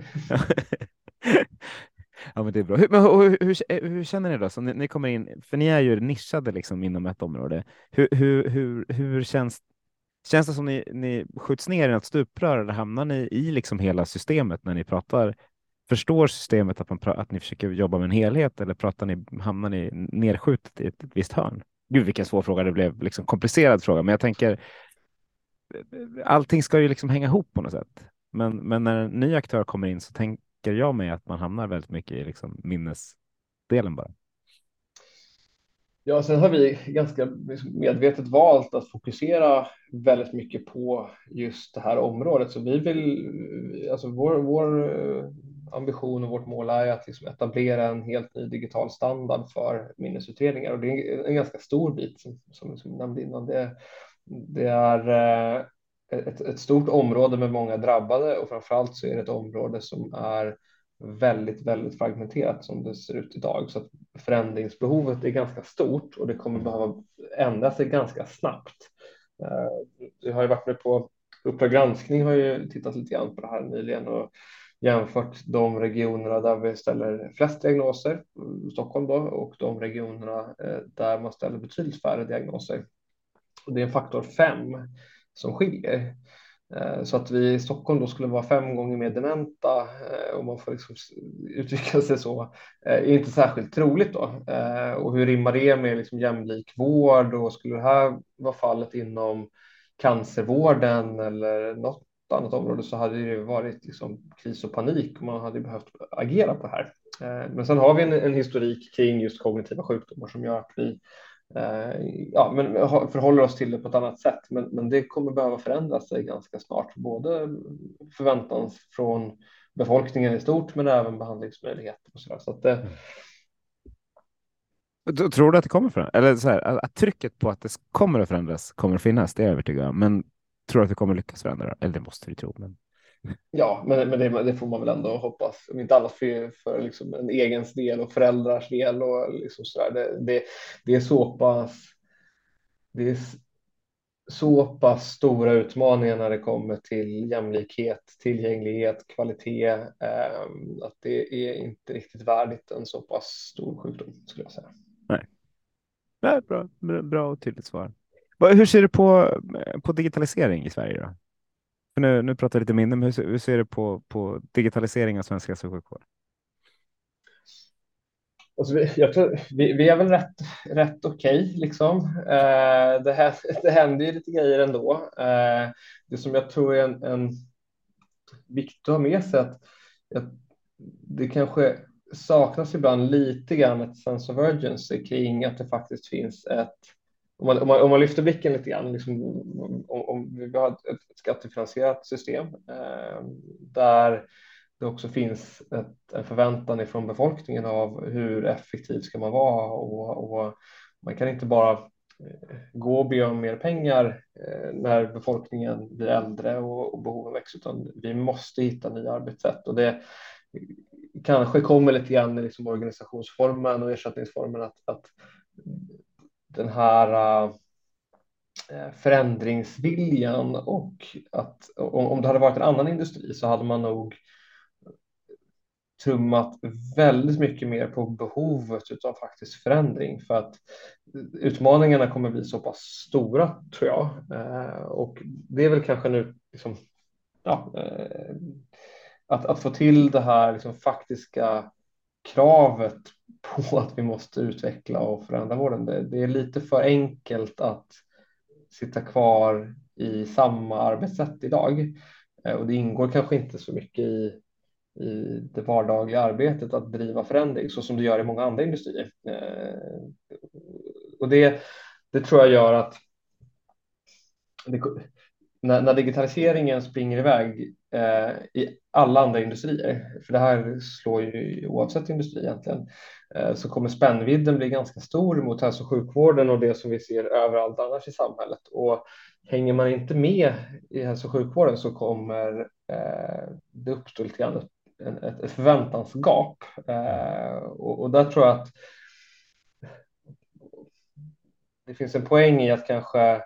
Ja, men det är bra. Hur, men, hur, hur, hur, känner ni då? Så ni, ni, kommer in, för ni är ju nischade liksom inom ett område. Hur, hur, hur, hur känns Känns det som ni, ni skjuts ner i något stuprör eller hamnar ni i liksom hela systemet när ni pratar? Förstår systemet att, man, att ni försöker jobba med en helhet eller pratar ni, hamnar ni nedskjutet i ett, ett visst hörn? Gud vilken svår fråga, det blev liksom komplicerad fråga, men jag tänker allting ska ju liksom hänga ihop på något sätt. Men, men när en ny aktör kommer in så tänker jag mig att man hamnar väldigt mycket i liksom minnesdelen bara. Ja, sen har vi ganska liksom medvetet valt att fokusera väldigt mycket på just det här området. Så vi vill, alltså vår, vår ambition och vårt mål är att liksom etablera en helt ny digital standard för minnesutredningar och det är en ganska stor bit som, som, som nämnde innan. Det, det är eh, ett, ett stort område med många drabbade och framförallt så är det ett område som är väldigt, väldigt fragmenterat som det ser ut idag. Så att förändringsbehovet är ganska stort och det kommer behöva ändra sig ganska snabbt. Eh, vi har ju varit med på Uppdrag granskning har ju tittat lite grann på det här nyligen och jämfört de regionerna där vi ställer flest diagnoser, Stockholm då, och de regionerna eh, där man ställer betydligt färre diagnoser. Och det är en faktor fem som skiljer. Eh, så att vi i Stockholm då skulle vara fem gånger mer dementa eh, om man får liksom uttrycka sig så är inte särskilt troligt då. Och hur rimmar det med liksom jämlik vård och skulle det här vara fallet inom cancervården eller något annat område så hade det varit liksom kris och panik och man hade behövt agera på det här. Eh, men sen har vi en, en historik kring just kognitiva sjukdomar som gör att vi eh, ja, men förhåller oss till det på ett annat sätt. Men, men det kommer behöva förändra sig ganska snart, både förväntan från befolkningen i stort, men även behandlingsmöjligheter och så där. Så att det. Mm. Tror du att det kommer förändras? Eller så här, att trycket på att det kommer att förändras kommer att finnas, det är jag övertygad om. Men tror att det kommer lyckas förändra? Eller det måste vi tro. Men... Ja, men, men det, det, får man väl ändå hoppas. Om inte annat för, för liksom en egen del och föräldrars del och liksom så. Det, det, det är så pass. Det är så pass stora utmaningar när det kommer till jämlikhet, tillgänglighet, kvalitet. Eh, att det är inte riktigt värdigt en så pass stor sjukdom skulle jag säga. Nej, Nej bra, bra och tydligt svar. Hur ser du på, eh, på digitalisering i Sverige? Då? För nu, nu pratar jag lite mindre, men hur, hur ser du på, på digitalisering av svensk hälso och sjukvård? Alltså vi, jag tror, vi, vi, är väl rätt, rätt okej, okay, liksom. Eh, det, här, det händer ju lite grejer ändå. Eh, det som jag tror är en, en viktigt att ha med sig att, att det kanske saknas ibland lite grann ett sense of urgency kring att det faktiskt finns ett om man, om man, om man lyfter blicken lite grann, liksom, om, om vi har ett, ett skattefinansierat system eh, där det också finns ett, en förväntan från befolkningen av hur effektiv ska man vara och, och man kan inte bara eh, gå och be om mer pengar eh, när befolkningen blir äldre och, och behoven växer, utan vi måste hitta nya arbetssätt. Och det kanske kommer lite grann i liksom organisationsformen och ersättningsformen att, att den här eh, eh, förändringsviljan och att om, det hade varit en annan industri så hade man nog trummat väldigt mycket mer på behovet av faktiskt förändring för att utmaningarna kommer bli så pass stora tror jag. Eh, och det är väl kanske nu liksom, ja, att, att få till det här liksom, faktiska kravet på att vi måste utveckla och förändra vården. Det, det är lite för enkelt att sitta kvar i samma arbetssätt idag eh, och det ingår kanske inte så mycket i, i det vardagliga arbetet att driva förändring så som det gör i många andra industrier. Eh, och det, det tror jag gör att det, när, när digitaliseringen springer iväg eh, i alla andra industrier, för det här slår ju oavsett industri egentligen, Eh, så kommer spännvidden bli ganska stor mot hälso och sjukvården och det som vi ser överallt annars i samhället. Och hänger man inte med i hälso och sjukvården så kommer eh, det uppstå lite grann ett, ett förväntansgap. Eh, och där tror jag att det finns en poäng i att kanske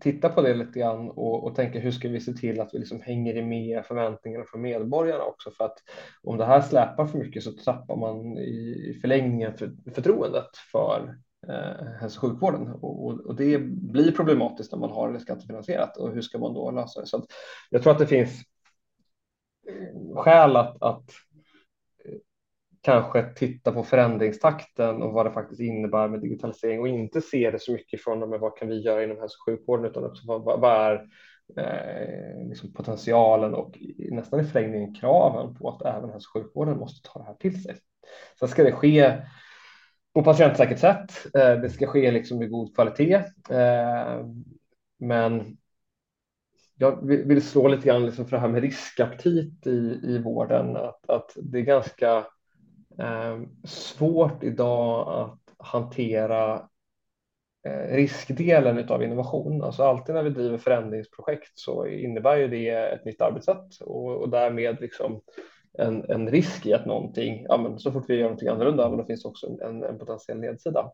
titta på det lite grann och, och tänka hur ska vi se till att vi liksom hänger med förväntningarna från medborgarna också för att om det här släpar för mycket så tappar man i förlängningen för, förtroendet för eh, hälso och sjukvården och, och, och, det blir problematiskt när man har det skattefinansierat och hur ska man då lösa det? Så att jag tror att det finns eh, skäl att, att kanske titta på förändringstakten och vad det faktiskt innebär med digitalisering och inte se det så mycket från men vad kan vi göra inom hälso och sjukvården utan också vad, vad är eh, liksom potentialen och nästan i förlängningen kraven på att även hälso och sjukvården måste ta det här till sig. Sen ska det ske på patientsäkert sätt. Eh, det ska ske liksom med god kvalitet. Eh, men jag vill slå lite grann liksom för det här med riskaptit i, i vården. Att, att det är ganska Ehm, svårt idag att hantera eh, riskdelen av innovation. Alltså alltid när vi driver förändringsprojekt så innebär ju det ett nytt arbetssätt och, och därmed liksom en, en risk i att någonting, ja, men så fort vi gör någonting annorlunda, men då finns också en, en potentiell nedsida.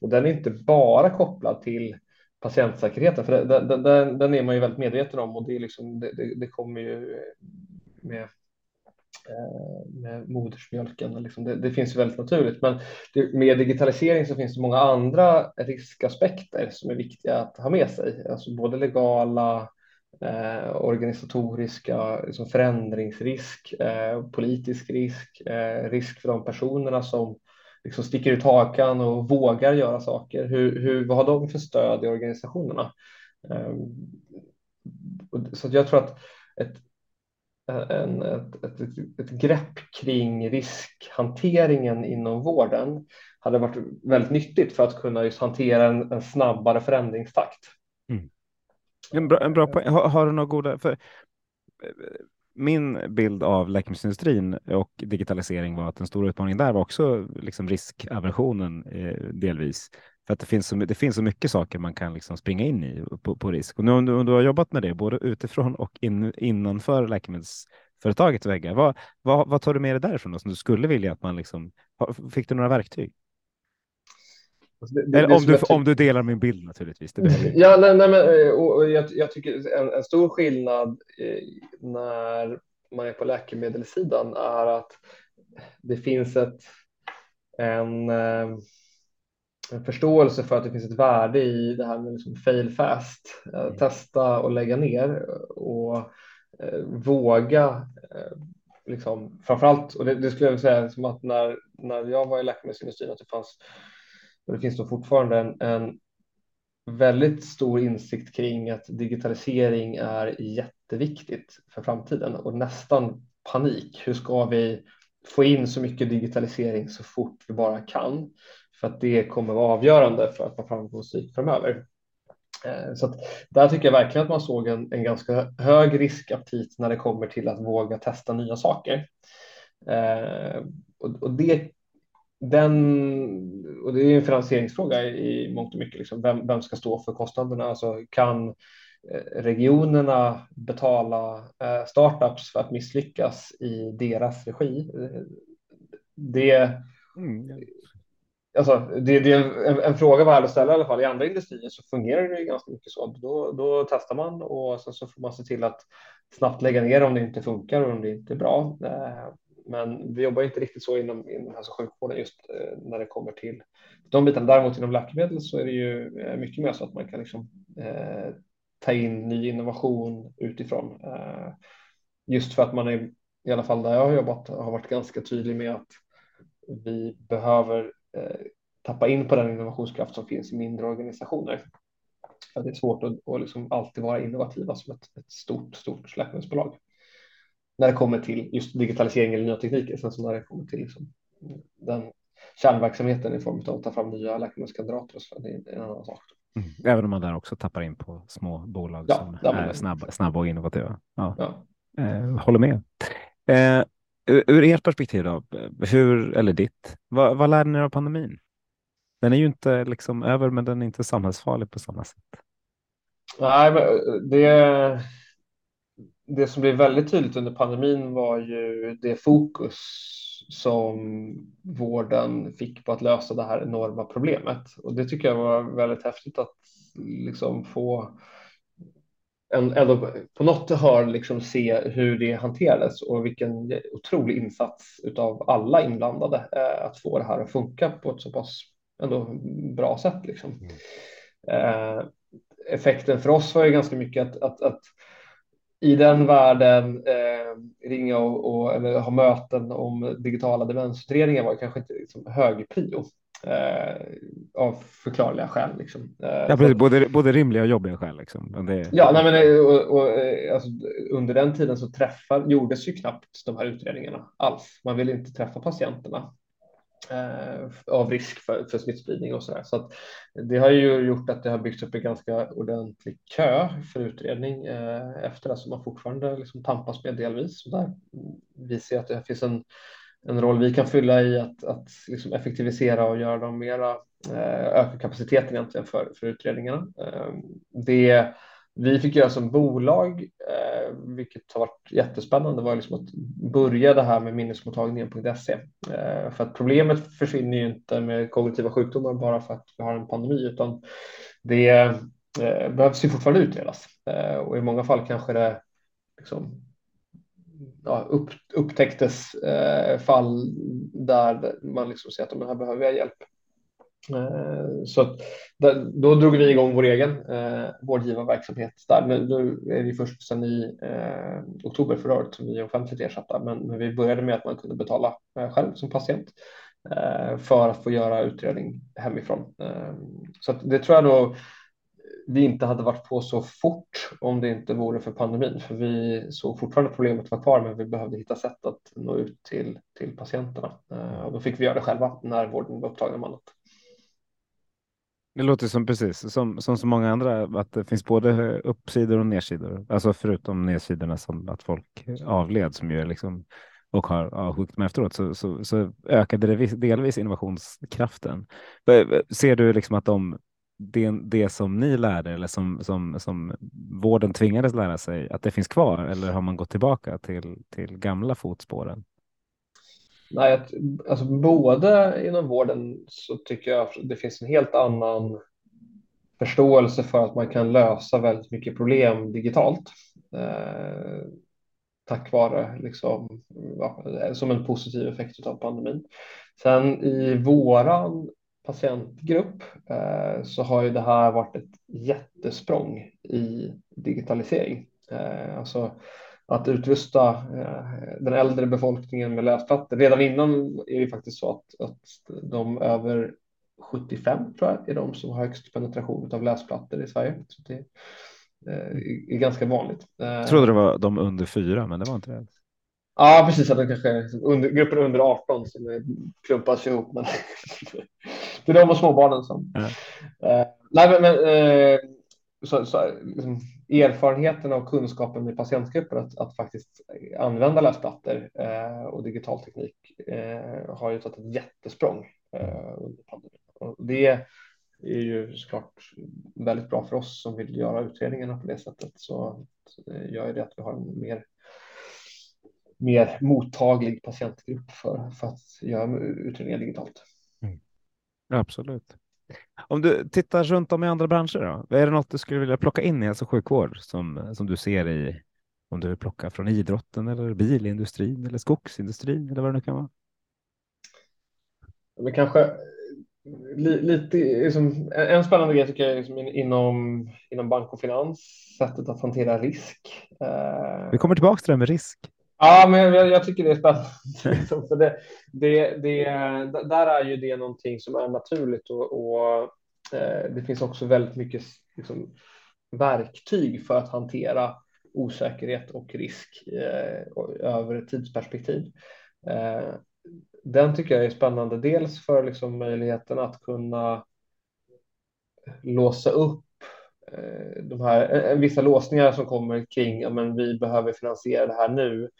Och den är inte bara kopplad till patientsäkerheten, för den, den, den, är man ju väldigt medveten om och det, är liksom, det, det, det kommer ju med, Eh, med modersmjölken. Liksom det, det, finns ju väldigt naturligt, men det, med digitalisering så finns det många andra riskaspekter som är viktiga att ha med sig, alltså både legala, eh, organisatoriska liksom förändringsrisk, eh, politisk risk, eh, risk för de personerna som liksom sticker ut hakan och vågar göra saker. Hur, hur, vad har de för stöd i organisationerna? Ehm, så jag tror att ett, Eh, en, ett, ett, ett, grepp kring riskhanteringen inom vården hade varit väldigt nyttigt för att kunna just hantera en, en snabbare förändringstakt. Mm. En bra, en bra poäng. Har, har, du några goda... För, eh, min bild av läkemedelsindustrin och digitalisering var att den stora utmaningen där var också liksom riskaversionen eh, delvis. För att det finns, så, det finns så mycket saker man kan liksom springa in i på, på risk. Och nu om du, om du har jobbat med det både utifrån och in, innanför läkemedelsföretagets väggar, vad, vad, vad tar du med dig därifrån då, som du skulle vilja att man liksom, fick du några verktyg? Alltså det, det, Eller om, du, om du delar min bild naturligtvis. ja, nej, nej, men, eh, och, och jag, jag, tycker en, en, stor skillnad eh, när man är på läkemedelssidan är att det finns ett, en, eh, en förståelse för att det finns ett värde i det här med liksom fail fast, mm. testa och lägga ner och eh, våga eh, liksom, framförallt, och det, det skulle jag säga som att när, när jag var i läkemedelsindustrin att det fanns och det finns då fortfarande en, en väldigt stor insikt kring att digitalisering är jätteviktigt för framtiden och nästan panik. Hur ska vi få in så mycket digitalisering så fort vi bara kan? För att det kommer vara avgörande för att vara framgångsrik framöver. Eh, så att där tycker jag verkligen att man såg en, en ganska hög riskaptit när det kommer till att våga testa nya saker. Eh, och, och det den, och det är en finansieringsfråga i mångt och mycket, liksom, vem, vem ska stå för kostnaderna? Alltså, kan eh, regionerna betala eh, startups för att misslyckas i deras regi? Eh, det, mm alltså, det, det är en, en, fråga värd att ställa i alla fall. I andra industrier så fungerar det ganska mycket så. Då, då testar man och sen så får man se till att snabbt lägga ner om det inte funkar och om det inte är bra. Eh, men vi jobbar inte riktigt så inom, inom hälso och sjukvården just eh, när det kommer till de bitarna. Däremot inom läkemedel så är det ju eh, mycket mer så att man kan liksom, eh, ta in ny innovation utifrån. Eh, just för att man är, i alla fall där jag har jobbat, har varit ganska tydlig med att vi behöver tappa in på den innovationskraft som finns i mindre organisationer. För det är svårt att, att liksom alltid vara innovativa som ett, ett stort, stort läkemedelsbolag när det kommer till just digitalisering eller nya tekniker. Sen så när det kommer till liksom den kärnverksamheten i form av att ta fram nya läkemedelskandidater så det är en annan sak. Mm. Även om man där också tappar in på små bolag ja, som är snabba, snabba och innovativa. Ja. ja. Eh, håller med. Eh, ur ert perspektiv då, hur, eller ditt, vad, vad lärde ni er av pandemin? Den är ju inte liksom över, men den är inte samhällsfarlig på samma sätt. Nej, men eh, det, det som blev väldigt tydligt under pandemin var ju det fokus som vården fick på att lösa det här enorma problemet. Och det tycker jag var väldigt häftigt att liksom få ändå på något hör liksom se hur det hanterades och vilken otrolig insats av alla inblandade eh, att få det här att funka på ett så pass ändå bra sätt. Liksom. Mm. Eh, effekten för oss var ju ganska mycket att, att, att i den världen eh, ringa och, och, eller ha möten om digitala demensutredningar var kanske inte liksom hög prio. Eh, av förklarliga skäl. Liksom. Eh, ja, precis, både, både rimliga och jobbiga skäl. Liksom. Det... Ja, nej, men, eh, och, och, alltså, under den tiden så träffar, gjordes ju knappt de här utredningarna alls. Man ville inte träffa patienterna eh, av risk för, för smittspridning och så där. Så att det har ju gjort att det har byggts upp en ganska ordentlig kö för utredning eh, efter det som man fortfarande liksom tampas med delvis. Där vi ser att det finns en en roll vi kan fylla i att, att liksom effektivisera och göra dem mera, eh, öka kapaciteten egentligen för, för utredningarna. Ehm, det vi fick göra som bolag, eh, vilket har varit jättespännande, var liksom att börja det här med minnesmottagningen.se. Eh, för att problemet försvinner ju inte med kognitiva sjukdomar bara för att vi har en pandemi, utan det behövs ju fortfarande utredas. Och i många fall kanske det liksom ja, upp, upptäcktes eh, fall där man liksom ser att här behöver jag hjälp. Eh, så att, då drog vi igång vår egen eh, vårdgivarverksamhet där. Nu, nu är det först sedan i eh, oktober förra året som vi är offentligt ersatta, men, men, vi började med att man kunde betala eh, själv som patient eh, för att få göra utredning hemifrån. Eh, så det tror jag då vi inte hade varit på så fort om det inte vore för pandemin, för vi såg fortfarande problemet var kvar, men vi behövde hitta sätt att nå ut till, till patienterna. Eh, och då fick vi göra det själva när vården var upptagen med annat. Det låter som precis som, som så många andra, att det finns både uppsidor och nedsidor. Alltså förutom nedsidorna som att folk avled som ju liksom och har ja, sjukt efteråt så, så, så ökade det delvis innovationskraften. Eh, ser du liksom att de det, det som ni lärde eller som, som, som vården tvingades lära sig, att det finns kvar eller har man gått tillbaka till, till gamla fotspåren? Nej, alltså både inom vården så tycker jag att det finns en helt annan förståelse för att man kan lösa väldigt mycket problem digitalt. Eh, tack vare liksom, ja, som en positiv effekt av pandemin. Sen i våran patientgrupp eh, så har ju det här varit ett jättesprång i digitalisering. Eh, alltså att utrusta eh, den äldre befolkningen med läsplattor. Redan innan är det faktiskt så att, att de över 75 tror jag är de som har högst penetration av läsplattor i Sverige. Så det är ganska vanligt. Jag trodde det var de under fyra, men det var inte det. Ja, precis. Att det kanske under, gruppen under 18 som klumpas ihop. Men det är de och småbarnen som... Mm. Eh, nej, men, men eh, så, så, liksom, erfarenheten och kunskapen i patientgrupper att, att faktiskt använda läsplattor eh, och digital teknik eh, har ju tagit ett jättesprång. Eh, och det är ju såklart väldigt bra för oss som vill göra utredningarna på det sättet. Så, det gör det att vi har en mer mer mottaglig patientgrupp för, för att göra utredningar digitalt. Absolut. Om du tittar runt om i andra branscher, då, är det något du skulle vilja plocka in i hälso och sjukvård som, som du ser i, om du vill plocka från idrotten eller bilindustrin eller skogsindustrin eller vad det nu kan vara? Men kanske li, lite, liksom, en spännande grej tycker jag liksom, inom, inom bank och finans, sättet att hantera risk. Vi kommer tillbaka till det med risk. Ja, men jag, jag, tycker det är spännande. För det, det, det, där är ju det någonting som är naturligt och, och eh, det finns också väldigt mycket liksom, verktyg för att hantera osäkerhet och risk eh, över ett tidsperspektiv. Eh, den tycker jag är spännande, dels för liksom, möjligheten att kunna låsa upp de här, eh, eh, vissa låsningar som kommer kring ja, men vi behöver finansiera det här nu.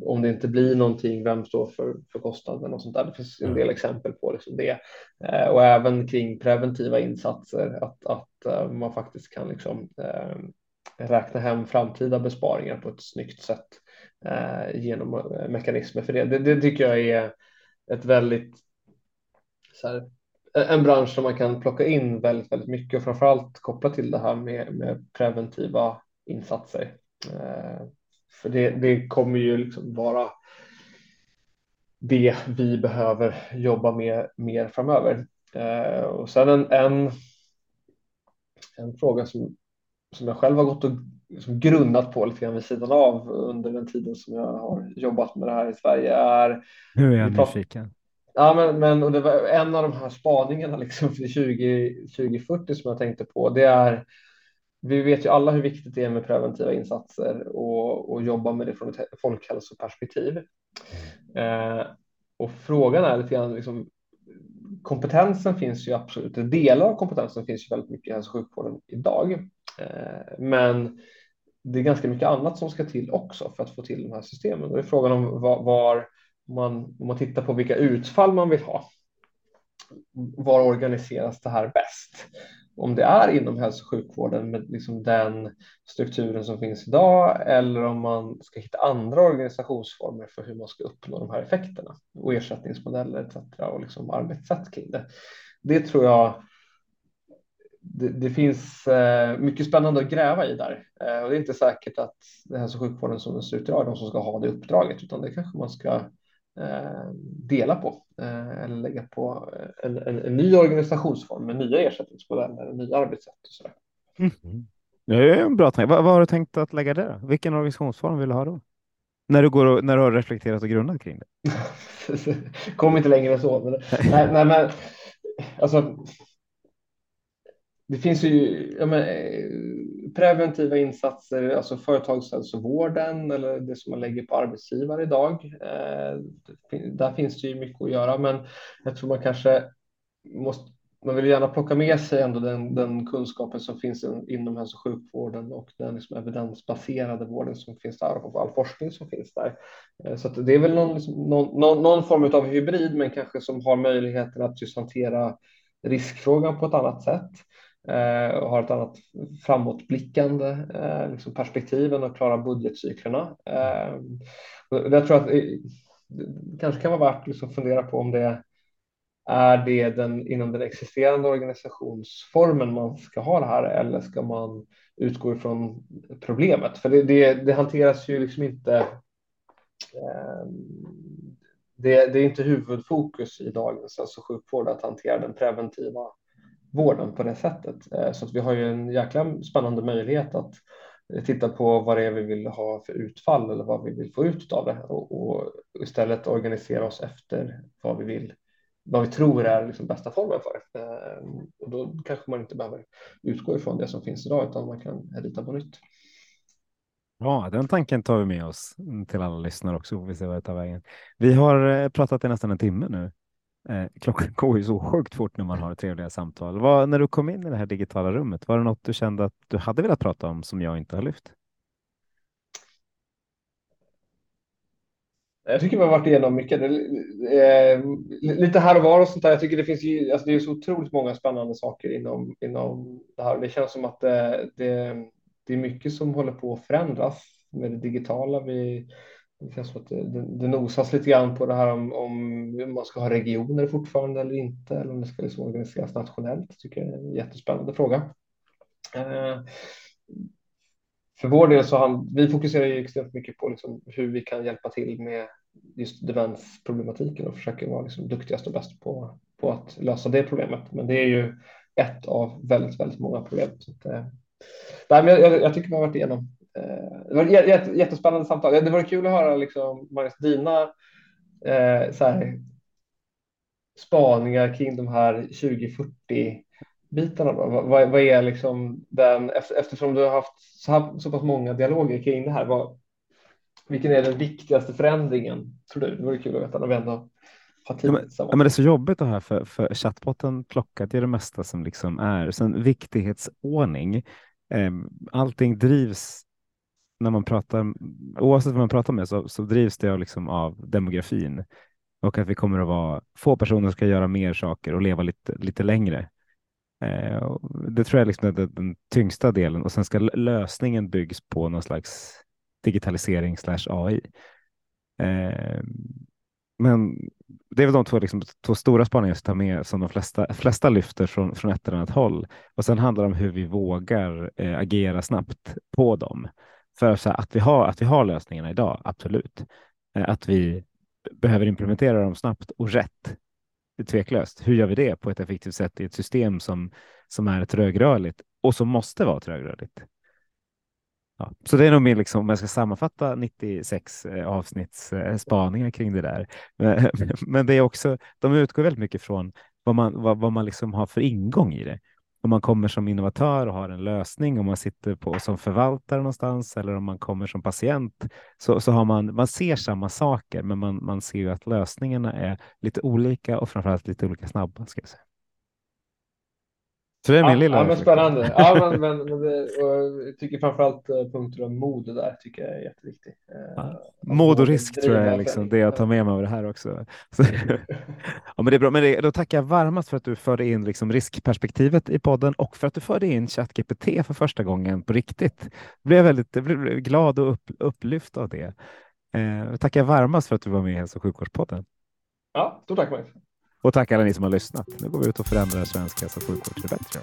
Om det inte blir någonting, vem står för, för kostnaden och sånt där. Det finns en del mm. exempel på liksom det. och även kring preventiva insatser, att, att man faktiskt kan liksom, eh, räkna hem framtida besparingar på ett snyggt sätt eh, genom mekanismer för det. det. det. tycker jag är ett väldigt så här, en bransch som man kan plocka in väldigt, väldigt mycket och framförallt kopplat till det här med, med preventiva insatser. Eh, för det, det kommer ju liksom vara det vi behöver jobba med mer framöver. Eh, och sen en, en, en fråga som, som jag själv har gått och liksom grunnat på lite grann vid sidan av under den tiden som jag har jobbat med det här i Sverige är. Nu är jag nyfiken. Ja, men, men och det var en av de här spaningarna liksom för 20, 2040 som jag tänkte på. Det är vi vet ju alla hur viktigt det är med preventiva insatser och, och jobba med det från ett folkhälsoperspektiv. Eh, och frågan är lite grann liksom, kompetensen finns ju absolut, delar av kompetensen finns ju väldigt mycket i hälso och sjukvården idag. Eh, men det är ganska mycket annat som ska till också för att få till de här systemen. Då det är frågan om var, var man, om man tittar på vilka utfall man vill ha. Var organiseras det här bäst? Om det är inom hälso och sjukvården med liksom den strukturen som finns idag eller om man ska hitta andra organisationsformer för hur man ska uppnå de här effekterna och ersättningsmodeller etc. och liksom arbetssätt kring det. Det tror jag det, det, finns eh, mycket spännande att gräva i där. Eh, och det är inte säkert att det hälso och sjukvården som den ser ut idag är de som ska ha det uppdraget, utan det kanske man ska dela på eh, eller lägga på en, en, en, ny organisationsform med nya ersättningsmodeller och nya arbetssätt. Och så mm. Det är en bra tanke. Vad, vad, har du tänkt att lägga? Då? Vilken organisationsform vill du ha då? När du, går och, när du har reflekterat och grundat kring det? Kom inte längre än så. Men, nej, nej, men alltså, det finns ju ja, men, eh, preventiva insatser, alltså företagshälsovården eller det som man lägger på arbetsgivare idag. Eh, där finns det ju mycket att göra, men jag tror man kanske måste man vill gärna plocka med sig ändå den, den kunskapen som finns inom hälso och sjukvården och den liksom evidensbaserade vården som finns där och all forskning som finns där. Eh, så det är väl någon, liksom, någon, någon, någon, form av hybrid, men kanske som har möjligheten att just hantera riskfrågan på ett annat sätt Eh, och har ett annat framåtblickande eh, liksom perspektiv än att klara budgetcyklerna. Eh, jag tror att det kanske kan vara värt liksom att liksom fundera på om det är det den, inom den existerande organisationsformen man ska ha det här eller ska man utgå ifrån problemet? För det, det, det hanteras ju liksom inte eh, det, det, är inte huvudfokus i dagens hälso och sjukvård att hantera den preventiva vården på det sättet. Eh, så att vi har ju en jäkla spännande möjlighet att titta på vad det är vi vill ha för utfall eller vad vi vill få ut av det och, och istället organisera oss efter vad vi vill, vad vi tror är liksom bästa formen för det. Eh, och då kanske man inte behöver utgå ifrån det som finns idag utan man kan rita på nytt. Ja, den tanken tar vi med oss till alla lyssnare också. Får vi se vad det tar vägen. Vi har eh, pratat i nästan en timme nu. Eh, klockan går ju så sjukt fort när man har trevliga samtal. Vad, när du kom in i det här digitala rummet, var det något du kände att du hade velat prata om som jag inte har lyft? Jag tycker vi har varit igenom mycket. Eh, lite här och var och sånt där. Jag tycker det finns ju, alltså det är så otroligt många spännande saker inom, inom det här. Det känns som att det, det, det är mycket som håller på att förändras med det digitala. Vi, det känns som att det, det nosas lite grann på det här om, om man ska ha regioner fortfarande eller inte, eller om det ska liksom organiseras nationellt. tycker jag är en jättespännande fråga. Eh, för vår del så han, vi fokuserar ju extremt mycket på liksom hur vi kan hjälpa till med just demensproblematiken och försöker vara liksom duktigast och bäst på, på att lösa det problemet. Men det är ju ett av väldigt, väldigt många problem. Så att, eh, nej, men jag, jag tycker vi har varit igenom det var ett jättespännande samtal. Det var kul att höra liksom, Magnus, dina eh, så här, spaningar kring de här 2040 bitarna. Då. Vad, vad är liksom den, eftersom du har haft så, så pass många dialoger kring det här, vad, vilken är den viktigaste förändringen tror du? Det vore kul att veta när vi ändå har tid. Ja, men, ja, men det är så jobbigt det här för, för chattbotten plockat i det mesta som liksom är. Sen viktighetsordning. Eh, allting drivs när man pratar, oavsett vad man pratar med så, så drivs det liksom av demografin och att vi kommer att vara få personer som ska göra mer saker och leva lite, lite längre. Eh, det tror jag liksom är den, tyngsta delen och sen ska lösningen byggs på någon slags digitalisering slash AI. Eh, men det är väl de två, liksom, två stora spaningar som tar med som de flesta, flesta lyfter från, från ett eller annat håll. Och sen handlar det om hur vi vågar eh, agera snabbt på dem. För så att, vi har, att vi har lösningarna idag, absolut. Eh, att vi behöver implementera dem snabbt och rätt. Det är tveklöst. Hur gör vi det på ett effektivt sätt i ett system som, som är trögrörligt och som måste vara trögrörligt? Ja, så det är nog mer liksom, om jag ska sammanfatta 96 eh, avsnitts eh, spaningar kring det där. Men, eh, men det är också, de utgår väldigt mycket från vad man, vad, vad man liksom har för ingång i det. Om man kommer som innovatör och har en lösning, om man sitter på som förvaltare någonstans eller om man kommer som patient så, så har man, man ser samma saker, men man, man ser ju att lösningarna är lite olika och framförallt lite olika snabba. Ska jag säga. Så det är min ja, lilla... Ja, men spännande. Ja, men, men, men det, jag tycker framförallt eh, punkter om mod där tycker jag är jätteviktig. Eh, ja. Mod och risk tror jag är liksom det jag tar med mig av det här också. Så, ja, men det är bra. Men det, då tackar jag varmast för att du förde in liksom riskperspektivet i podden och för att du förde in ChatGPT för första gången på riktigt. Jag blev väldigt blev glad och upp, upplyft av det. Eh, tackar varmast för att du var med i Hälso och sjukvårdspodden. Ja, stort tack Magnus. Och tack alla ni som har lyssnat. Nu går vi ut och förändrar svensk hälso och sjukvård till det bättre.